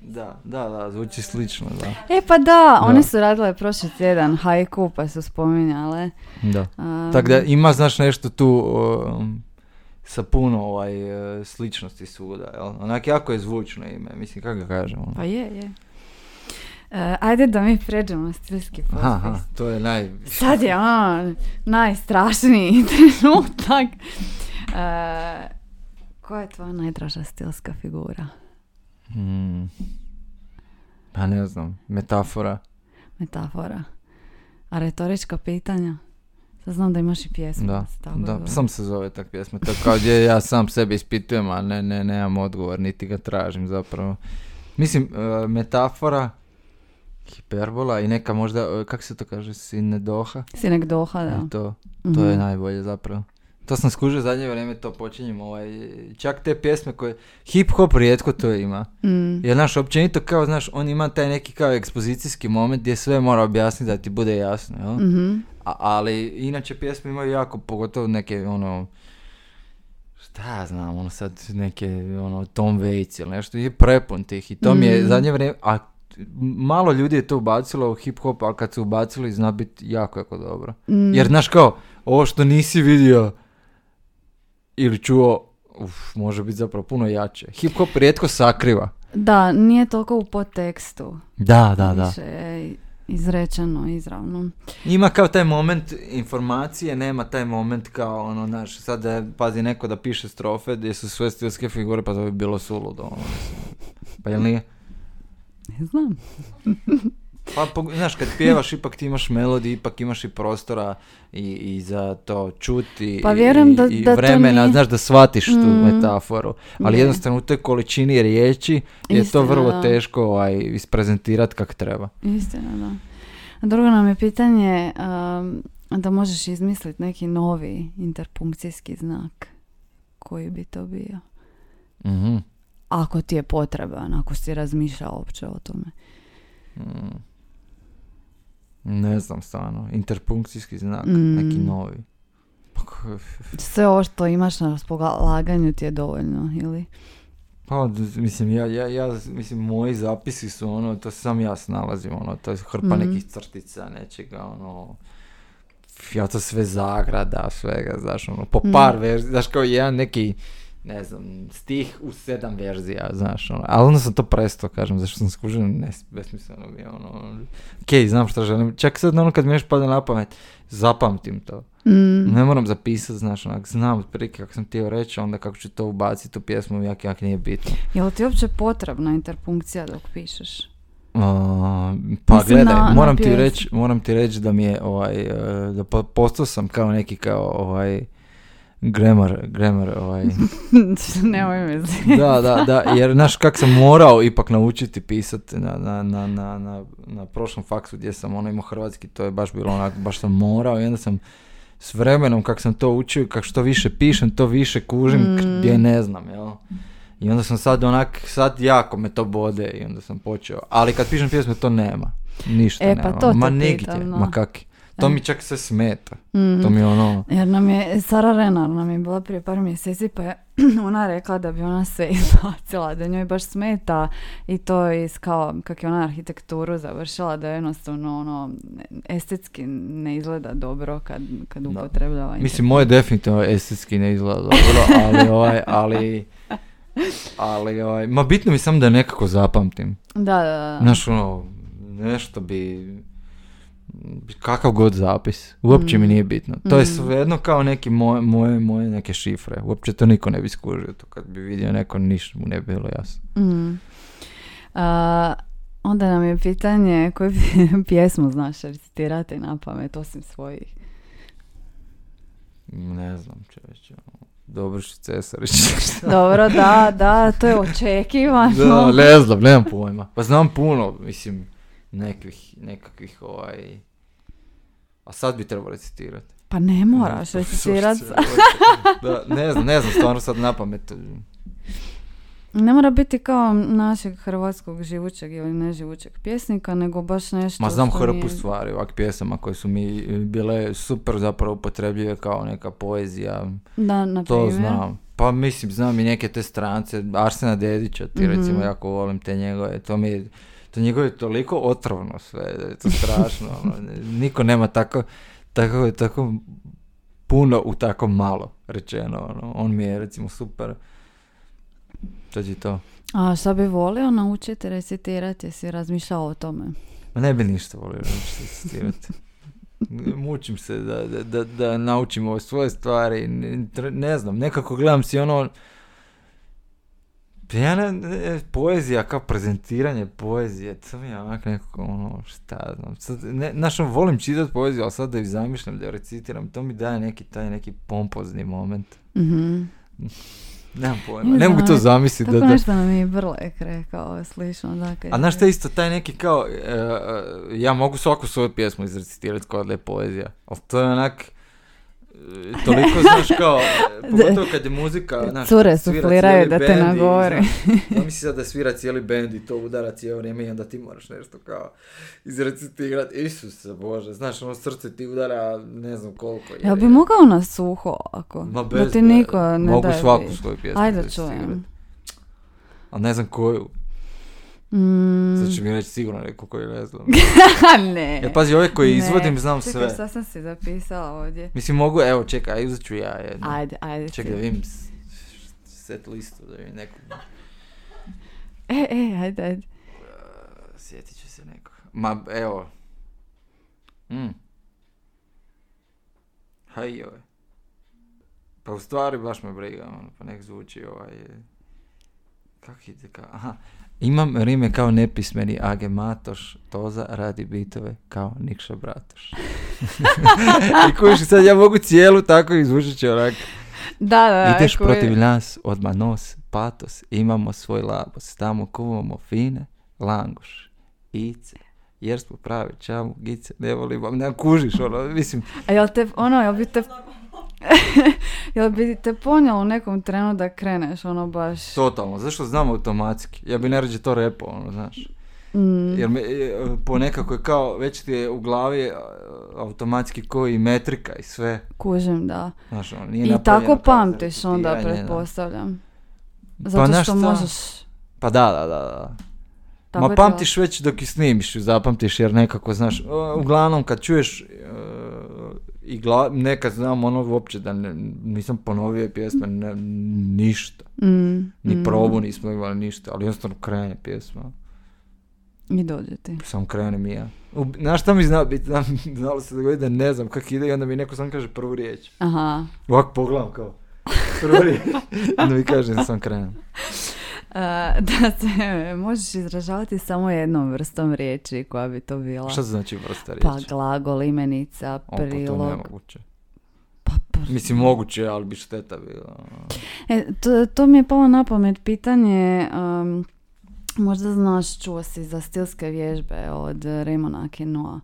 Da, da, da, zvuči slično, da. E pa da, Da. one su radile prošli tjedan haiku pa su spominjale. Da. Um, Tako da ima, znaš, nešto tu um, sa puno ovaj, uh, sličnosti svuda, jel? Onak jako je zvučno ime, mislim, kako ga kažem. ono. Pa je, je. E, ajde da mi pređemo na stilski potpis. Aha, to je naj... Sad je on najstrašniji trenutak. E, koja je tvoja najdraža stilska figura? Hmm. Pa ne znam, metafora. Metafora. A retorička pitanja? Znam da imaš i pjesmu. Da, tako da, zove. sam se zove tak pjesma. To kao gdje ja sam sebe ispitujem, a ne, ne, nemam odgovor, niti ga tražim zapravo. Mislim, e, metafora, hiperbola i neka možda, e, kako se to kaže, sinedoha? Sinek doha, da. E, To, to je Mhm. najbolje zapravo. To sam skužio zadnje vrijeme, to počinjem, ovaj, čak te pjesme koje, hip hop rijetko to ima. Mm. Jer, znaš, općenito kao, znaš, on ima taj neki kao ekspozicijski moment gdje sve mora objasniti da ti bude jasno, jel? Mhm. A, ali inače pjesme imaju jako, pogotovo neke ono, šta ja znam, ono sad neke ono Tom Waits ili nešto, je prepun tih i to mi je Mm. zadnje vrijeme, a malo ljudi je to ubacilo u hip hop, ali kad su ubacili zna biti jako, jako dobro. Mm. Jer znaš kao, ovo što nisi vidio ili čuo, uf, može biti zapravo puno jače. Hip hop rijetko sakriva. Da, nije toliko u podtekstu. Da, da, da. Više je izrečeno, izravno. Ima kao taj moment informacije, nema taj moment kao ono, znaš, sad da pazi neko da piše strofe gdje su sve stilske figure, pa to bi bilo suludo. Ono, pa jel nije? Ne znam. Pa, znaš, kad pjevaš, ipak ti imaš melodiju, ipak imaš i prostora i, i za to čuti Pa i- vjerujem i, da- i da to vremena, nije- znaš, da shvatiš tu Mm. metaforu. Ali Je. jednostavno u toj količini riječi je Istina, to vrlo da. teško ovaj, isprezentirati kako treba. Istina, da. A drugo nam je pitanje um, da možeš izmisliti neki novi interpunkcijski znak. Koji bi to bio? Mhm. Ako ti je potreban, ako si razmišljao uopće o tome. Mm. Ne znam stvarno, interpunkcijski znak, Mm. neki novi. Pa Sve ovo što imaš na raspolaganju ti je dovoljno, ili? Pa, mislim, ja, ja, ja, mislim, moji zapisi su ono, to sam ja snalazim, ono, to je hrpa Mhm. nekih crtica, nečega, ono, ja to sve zagrada, svega, znaš, ono, po par verzija, znaš, kao jedan neki, ne znam, stih u sedam verzija, znaš, ono, ali onda sam to prestao, kažem, zašto sam skužio, ne, besmisleno mi je, ono, okej, znam što želim, čak sad, ono, kad mi još pada na pamet, zapamtim to, Mm. ne moram zapisati, znaš, onak, znam otprilike kako sam htio reći, onda kako ću to ubaciti u pjesmu, jak, jak nije bitno. Je li ti uopće potrebna interpunkcija dok pišeš? Uh, pa Mislim, gledaj, na- na moram ti pjesmi. reći, moram ti reći da mi je ovaj, e, da po- postao sam kao neki kao ovaj grammar, grammar ovaj. Nemoj me zi- da, da, da, jer znaš kak sam morao ipak naučiti pisati na, na, na, na, na, na prošlom faksu gdje sam ono imao hrvatski, to je baš bilo onako, baš sam morao i onda sam s vremenom kak sam to učio, kak što više pišem, to više kužim Mm. gdje ne znam, jel? I onda sam sad onak, sad jako me to bode i onda sam počeo. Ali kad pišem pjesme to nema. Ništa E, pa nema. to ma negdje, no. ma kaki. To E. mi čak sve smeta. Mhm. To mi je ono... Jer nam je, Sara Renar nam je bila prije par mjeseci pa je ona rekla da bi ona sve izbacila, da njoj baš smeta i to iz kao, kak je ona arhitekturu završila, da jednostavno ono, estetski ne izgleda dobro kad, kad Da. upotrebljava Mislim, moje definitivno estetski ne izgleda dobro, ali ovaj, ali... Ali, ovaj, ma bitno mi samo da nekako zapamtim. Da, da, da. Znaš, ono, nešto bi... Kakav god zapis. Uopće mi Mm. nije bitno. To je Mm. svejedno kao neki moje, moje, moje neke šifre. Uopće to niko ne bi skužio. To kad bi vidio neko, ništa mu ne bi bilo jasno. Mm. A, onda nam je pitanje koju pjesmu znaš recitirati na pamet osim svojih. Ne znam, čovječe. ono, Dobroš Cesarić. Dobro, da, da, to je očekivano. da, ne znam, nemam pojma. Pa znam puno, mislim, nekakvih, nekakvih ovaj... A sad bi trebao recitirati. Pa ne moraš Ne, recitirati. da, ne znam, ne znam, stvarno sad na pamet. Ne mora biti kao našeg hrvatskog živućeg ili neživućeg pjesnika, nego baš nešto Ma znam hrpu nije- stvari, ovak pjesama koje su mi bile super zapravo upotrebljive kao neka poezija. Da, na To primjer. znam. Pa mislim, znam i neke te strance, Arsena Dedića, ti Mhm. recimo jako volim te njegove, to mi je, to njegovo je toliko otrovno sve, da je to strašno, ono, niko nema tako, tako, tako puno u tako malo rečeno, ono, on mi je recimo super, to ti to. A šta bi volio naučiti recitirati, jesi razmišljao o tome? Ma ne bi ništa volio naučiti recitirati. Mučim se da, da, da, da naučim ove svoje stvari, ne, ne znam, nekako gledam si ono, ja ne, ne, poezija kao prezentiranje poezije, to mi je onak nekako ono, šta znam, sad, ne, znaš, ono, volim čitati poeziju, ali sad da ju zamišljam, da ju recitiram, to mi daje neki taj neki pompozni moment. Mhm. Nemam pojma, Ne mogu to zamisliti. Tako Da, da, nešto nam je Brlek rekao, slično. Da, kad A znaš šta je isto taj neki kao, e, e, ja mogu svaku svoju pjesmu izrecitirati kao da je poezija, ali to je onak, e, toliko znaš kao, e, pogotovo kad je muzika, znaš, Cure sufliraju da te nagovore. znaš, Zamisli sad da svira cijeli bend i to udara cijelo vrijeme i onda ti moraš nešto kao izrecitirati, Isuse Bože, znaš ono srce ti udara ne znam koliko. Jel bi mogao na suho ako? Ma da ti niko ne Mogu daje svaku svoju pjesmu Ajde čujem. Ali ne znam koju, Mm. sad će mi reći sigurno neko koju ne znam. ne. Ja pazi, ove koje Ne. izvodim znam Čekaj, sve. šta sam si zapisala ovdje? Mislim mogu, evo čekaj, uzet ću ja jednu. Ajde, ajde. Čekaj da vidim set listu, da vidim nekog. E, e, ajde, ajde. Sjetit će se nekog. Ma, evo. Mm. Haj joj. Pa u stvari baš me briga, ono, pa nek zvuči ovaj... Kako ide kao, aha. Imam rime kao nepismeni Age Matoš, Toza radi bitove kao Nikša Bratoš. I kužiš sad ja mogu cijelu tako izvučit će onak. Da, da, da. Ideš protiv nas, odmah nos, patos, imamo svoj labos, tamo kuvamo fine, langoš, ice, jer smo pravi čamu, gice, ne volimo, ne kužiš, ono, mislim, A jel te, ono, jel bi te, jel bi te ponijelo u nekom trenu da kreneš, ono baš... totalno, zašto znam automatski, ja bi najrađe to repo, ono, znaš, Mm, jer me, e, po nekako je kao, već ti je u glavi e, automatski koji metrika i sve, kužim, da. znaš, ono, nije I tako pamtiš onda, repetiranje, da. pretpostavljam. Pa Zato znaš što možeš... Pa da, da, da, da. Tako Ma pamtiš već dok i snimiš, zapamtiš jer nekako znaš, uh, uglavnom kad čuješ uh, i gla, nekad znam ono uopće da ne- nisam ponovio pjesme, ne- ništa, Mm, ni mm. probu nismo imali ništa, ali jednostavno krene pjesma, I dođe ti. sam krenem i ja. U, znaš šta mi zna biti, znalo se dogoditi da ne znam kako ide i onda mi neko sam kaže prvu riječ. Aha. Ovako pogledam kao, prvu riječ, onda mi kaže da sam krenem. Da se možeš izražavati samo jednom vrstom riječi koja bi to bila. Šta znači vrsta riječi? Pa glagol, imenica, O, pa to prilog. Pa, Mislim, moguće, ali bi šteta bila. E, to, to mi je palo na pamet pitanje, um, možda znaš, čuo si za stilske vježbe od Raymona Queneau.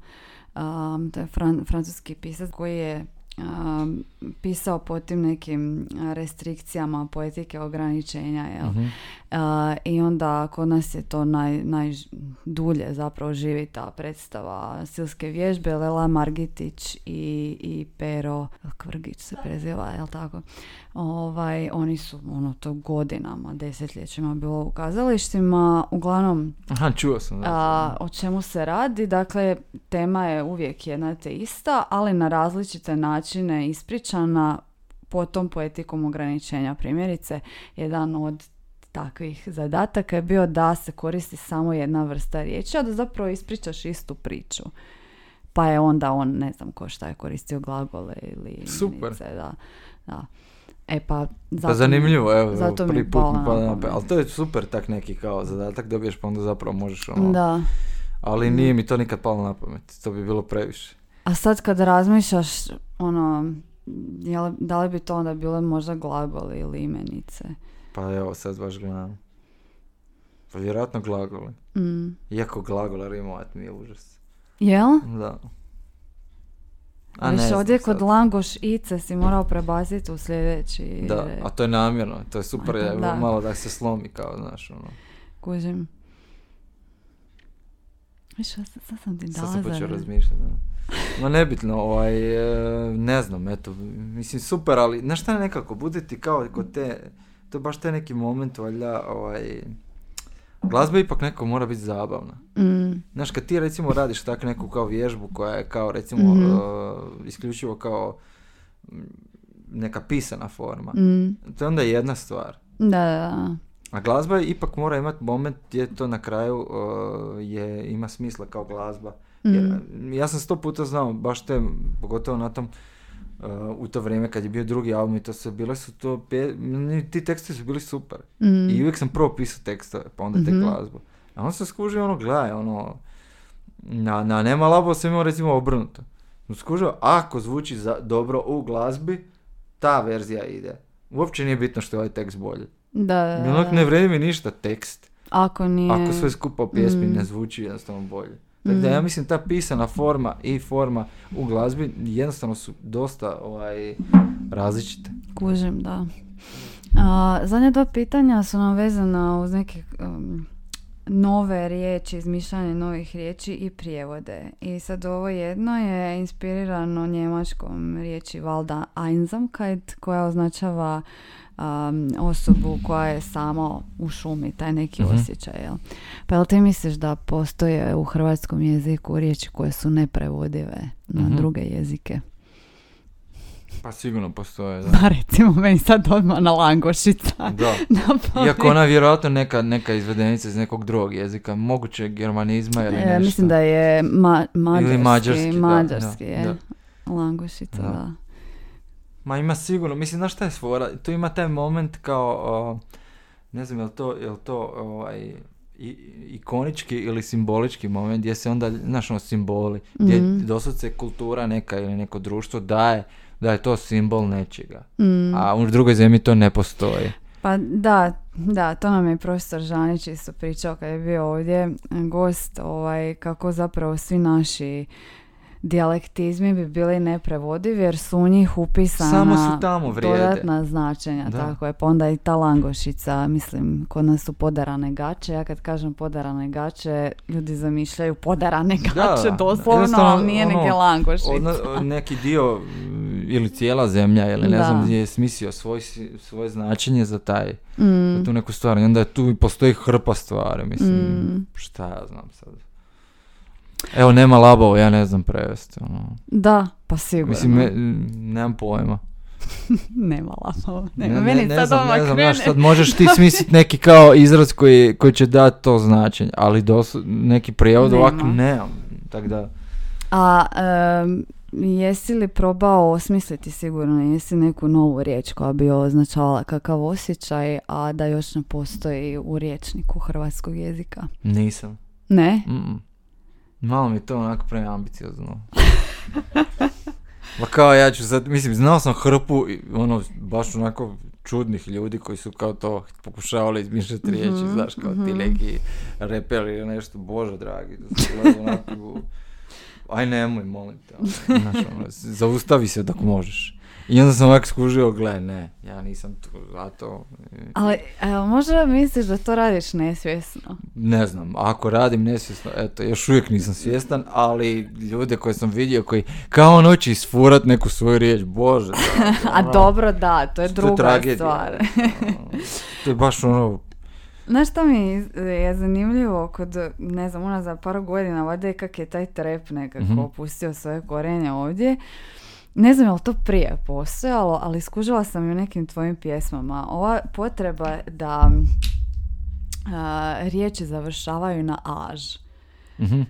Um, to je fran- francuski pisac koji je um, pisao po tim nekim restrikcijama poetike ograničenja, jel? Mhm. A, I onda kod nas je to naj, najdulje zapravo živi ta predstava stilske vježbe, Lela Margitić i, i Pero Kvrgić se preziva, jel tako? Ovaj, oni su ono to godinama, desetljećima bilo u kazalištima. Uglavnom, Aha, čuo sam. Da. a, o čemu se radi? Dakle, tema je uvijek jedna te ista, ali na različite načine ispričana po tom poetikom ograničenja. Primjerice, jedan od takvih zadataka je bio da se koristi samo jedna vrsta riječi, a da zapravo ispričaš istu priču. Pa je onda on, ne znam ko šta je koristio glagole ili Super. imenice, da. da. E pa, zato Pa mi- zanimljivo, evo, zato mi prvi je put mi na pada. Ali to je super tak neki kao zadatak dobiješ pa onda zapravo možeš ono... Da. Ali nije mi to nikad palo na pamet, to bi bilo previše. A sad kad razmišljaš, ono, je li- da li bi to onda bile možda glagoli ili imenice? Pa evo sad baš gledam. Pa vjerojatno glagole. Mm. Iako glagola rimovat mi je užas. Jel? Da. A ne Viš, znam ovdje kod sad. langoš ice si morao prebaciti u sljedeći Da, red. a to je namjerno, to je super, je, da. malo da se slomi kao, znaš, ono. Kužim. Viš, sad, sad sam ti Sad dala sam za počeo razmišljati, da. No nebitno, ovaj, e, ne znam, eto, mislim super, ali znaš šta nekako, bude ti kao kod te, to je baš taj neki moment, valjda, ovaj, glazba ipak neko mora biti zabavna. Mm. Znaš, kad ti recimo radiš tak neku kao vježbu koja je kao recimo Mhm. e, isključivo kao mm, neka pisana forma, Mm. to je onda jedna stvar. Da, da, da. A glazba ipak mora imati moment gdje to na kraju e, je, ima smisla kao glazba. Jer, Mm. ja sam sto puta znao, baš te, pogotovo na tom, e, u to vrijeme kad je bio drugi album i to sve, bile su to, pje- ti teksti su bili super. Mm. I uvijek sam prvo pisao tekstove, pa onda tek Mhm. glazbu. A on se skužio ono, gledaj, ono, na, na Nema Labo sam imao recimo obrnuto. Skužio, ako zvuči za, dobro u glazbi, ta verzija ide. Uopće nije bitno što je ovaj tekst bolji. Da, da, da. Onak ne vredi mi ništa tekst, Ako nije... ako sve skupa u pjesmi Mm. ne zvuči jednostavno bolje. Tako da Mm. ja mislim ta pisana forma i forma u glazbi jednostavno su dosta ovaj, različite. Kužim, da. A, zadnja dva pitanja su nam vezana uz neke um, nove riječi, izmišljanje novih riječi i prijevode. I sad ovo jedno je inspirirano njemačkom riječi Valda Einsamkeit koja označava um, osobu koja je samo u šumi, taj neki Mhm. osjećaj. Jel? Pa jel ti misliš da postoje u hrvatskom jeziku riječi koje su neprevodive na Mhm. druge jezike? Pa sigurno postoje, da. Pa recimo meni sad odmah na langošica. da. na Iako ona vjerojatno neka, neka izvedenica iz nekog drugog jezika, moguće germanizma ili E, nešto. mislim da je ma- mađarski, Ili mađarski, mađarski da, je. da. Langošica, Da. da. Ma ima sigurno, mislim, znaš šta je svora? Tu ima taj moment kao, o, ne znam je li to, je li to ovaj, i- ikonički ili simbolički moment gdje se onda, znaš ono, simboli, gdje Mhm. doslovce kultura neka ili neko društvo daje da je to simbol nečega. Mm. A u drugoj zemlji to ne postoji. Pa da, da, to nam je profesor Žanić isto pričao kad je bio ovdje gost, ovaj, kako zapravo svi naši dijalektizmi bi bili neprevodivi jer su u njih upisana Samo su tamo vrijede. dodatna značenja, Da. tako je. Pa onda i ta langošica, mislim, kod nas su podarane gače. Ja kad kažem podarane gače, ljudi zamišljaju podarane gače da. doslovno, ali nije ono, neke langošice. Odna- neki dio mm, ili cijela zemlja ili ne Da. znam gdje je smislio svoj, svoje značenje za taj Mm, za tu neku stvar i onda tu postoji hrpa stvari mislim Mm. šta ja znam sad evo nema labovo ja ne znam prevesti ono. da, pa sigurno. mislim me- nemam pojma Nema lapo. ne, Nema. ne, Meni ne sad znam, ne znam, znaš, sad možeš ti smisliti neki kao izraz koji, koji će dati to značenje ali dos, neki prijevod Nema. ovako nemam tako da A em, jesi li probao osmisliti sigurno, jesi neku novu riječ koja bi označavala kakav osjećaj, a da još ne postoji u riječniku hrvatskog jezika? nisam Ne? Mm-mm. Malo mi je to onako preambiciozno. Pa kao ja ću sad, mislim, znao sam hrpu, ono, baš onako čudnih ljudi koji su kao to pokušavali izmišljati riječi, Mhm, znaš, kao ti mhm. neki reperi ili nešto, bože dragi, da se onako, aj nemoj, molim te, ono, znaš, ono, zaustavi se dok možeš. I onda sam ovako skužio, gle, ne, ja nisam tu zato, Ali možda misliš da to radiš nesvjesno? ne znam, ako radim nesvjesno, eto, još uvijek nisam svjestan, ali ljude koje sam vidio koji kao on hoće isfurat neku svoju riječ, bože. dragi, A ono, dobro, da, to je to druga tragedija, stvar. ono, to je baš ono, Znaš šta mi je zanimljivo kod, ne znam, unazad par godina, valjda je kak je taj trep nekako Mhm. opustio svoje korenje ovdje. Ne znam je li to prije postojalo, ali skužila sam i u nekim tvojim pjesmama. Ova potreba da a, riječi završavaju na až. mhm.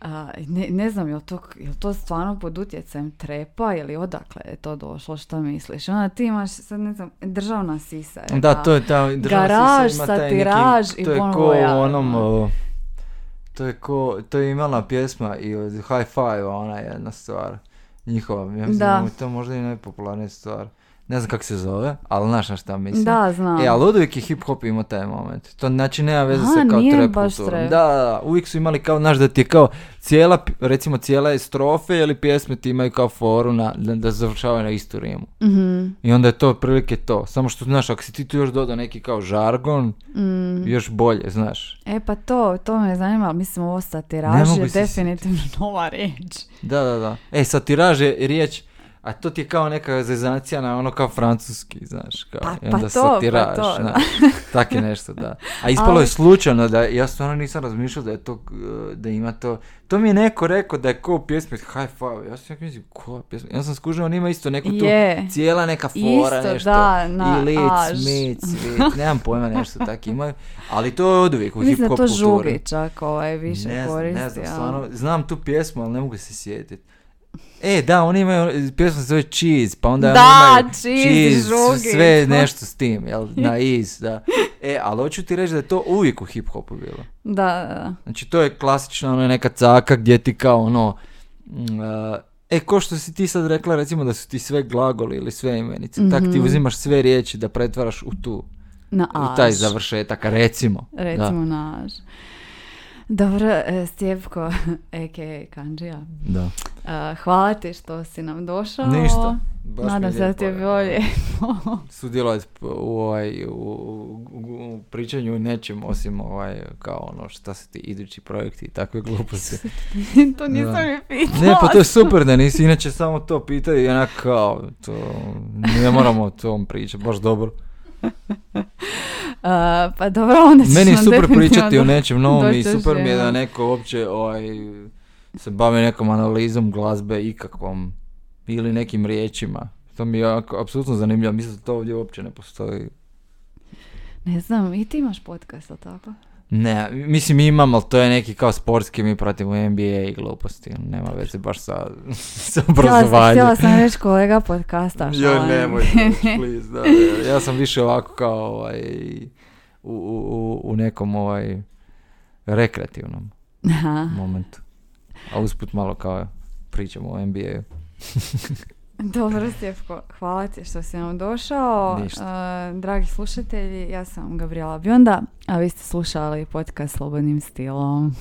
A, ne, ne znam, je li, to, je li to stvarno pod utjecajem trepa ili odakle je to došlo, šta misliš? Onda ti imaš, sad ne znam, državna sisa. je Da, to je ta državna Garaž, sisa satiraž neki, i to je ko u onom, ono. o, to je ko, to je imala pjesma i od High Five, ona jedna stvar, njihova, ja mislim Da. da je to možda i najpopularnija stvar. Ne znam kako se zove, ali znaš na šta mislim. Da, znam. E, ali uvijek je hip-hop imao taj moment. To znači nema veze sa kao nije trap baš kulturom. trap. Da, da, da, uvijek su imali kao, znaš, da ti je kao cijela, recimo cijela strofe ili pjesme ti imaju kao foru na, da, da završavaju na istu rimu. Mhm, I onda je to otprilike to. Samo što, znaš, ako si ti tu još dodao neki kao žargon, mm. još bolje, znaš. E pa to, to me zanima, mislim ovo satiraž je definitivno nova riječ. Da, da, da. E, satiraž je riječ, a to ti je kao neka zezancija na ono kao francuski, znaš, kao, Pa- i pa onda to, pa satiraž, to, da. znaš, tak je nešto, da. A ispalo je Ali- slučajno da, ja stvarno nisam razmišljao da je to, uh, da ima to, to mi je neko rekao da je ko u pjesmi High Five, ja sam mislim, ko pjesma, ja sam skužio, on ima isto neku tu, Je. cijela neka fora, Isto, nešto, da, na i lic, mic, vic, nemam pojma, nešto tak imaju, ali to je od uvijek u Mislim da hip-hop to kulturi. žugi čak ovaj više ne, koristi. ne znam, stvarno, znam tu pjesmu, ali ne mogu se sjetiti. E, da, oni imaju, pjesma se zove Cheese, pa onda Da, imaju cheese, žugi. sve nešto s tim, jel, na is, da. E, ali hoću ti reći da je to uvijek u hip-hopu bilo. Da, da, da. Znači, to je klasična ono neka caka gdje ti kao ono, a, e, ko što si ti sad rekla, recimo da su ti sve glagoli ili sve imenice, tak ti Mhm. uzimaš sve riječi da pretvaraš u tu, Na u taj završetak, recimo. da. Recimo na až. Dobro, e, Stjepko, a.k.a. Kanđija. Da. e, hvala ti što si nam došao. Ništa. Baš Nadam se da ti je lijepo, bilo e, lijepo. sudjelovati u, ovaj, u, u, u pričanju nečem osim ovaj, kao ono šta su ti idući projekti i takve gluposti. to nisam Da. mi pitala. Ne, pa to je super da nisi inače samo to pitaju i onak kao, to, ne moramo o tom pričati, baš dobro. Pa dobro, onda ćeš Meni je super pričati o nečem novom i super mi je da neko uopće ovaj, se bavi nekom analizom glazbe ikakvom ili nekim riječima. To mi je jako, apsolutno zanimljivo, mislim da to ovdje uopće ne postoji. Ne znam, i ti imaš podcast, tako? Ne, mislim imam, ali to je neki kao sportski, mi pratimo NBA i gluposti, nema veze baš sa, sa obrazovanjem. htjela sam reći kolega podcasta. Šalim. nemoj, please, da, ja sam više ovako kao ovaj, u, u, u nekom ovaj rekreativnom Aha. momentu. A usput malo kao pričamo o NBA-u. Dobro, Stjepko, hvala ti što si nam došao. Ništa. Uh, dragi slušatelji, ja sam Gabriela Bionda, a vi ste slušali podcast Slobodnim stilom.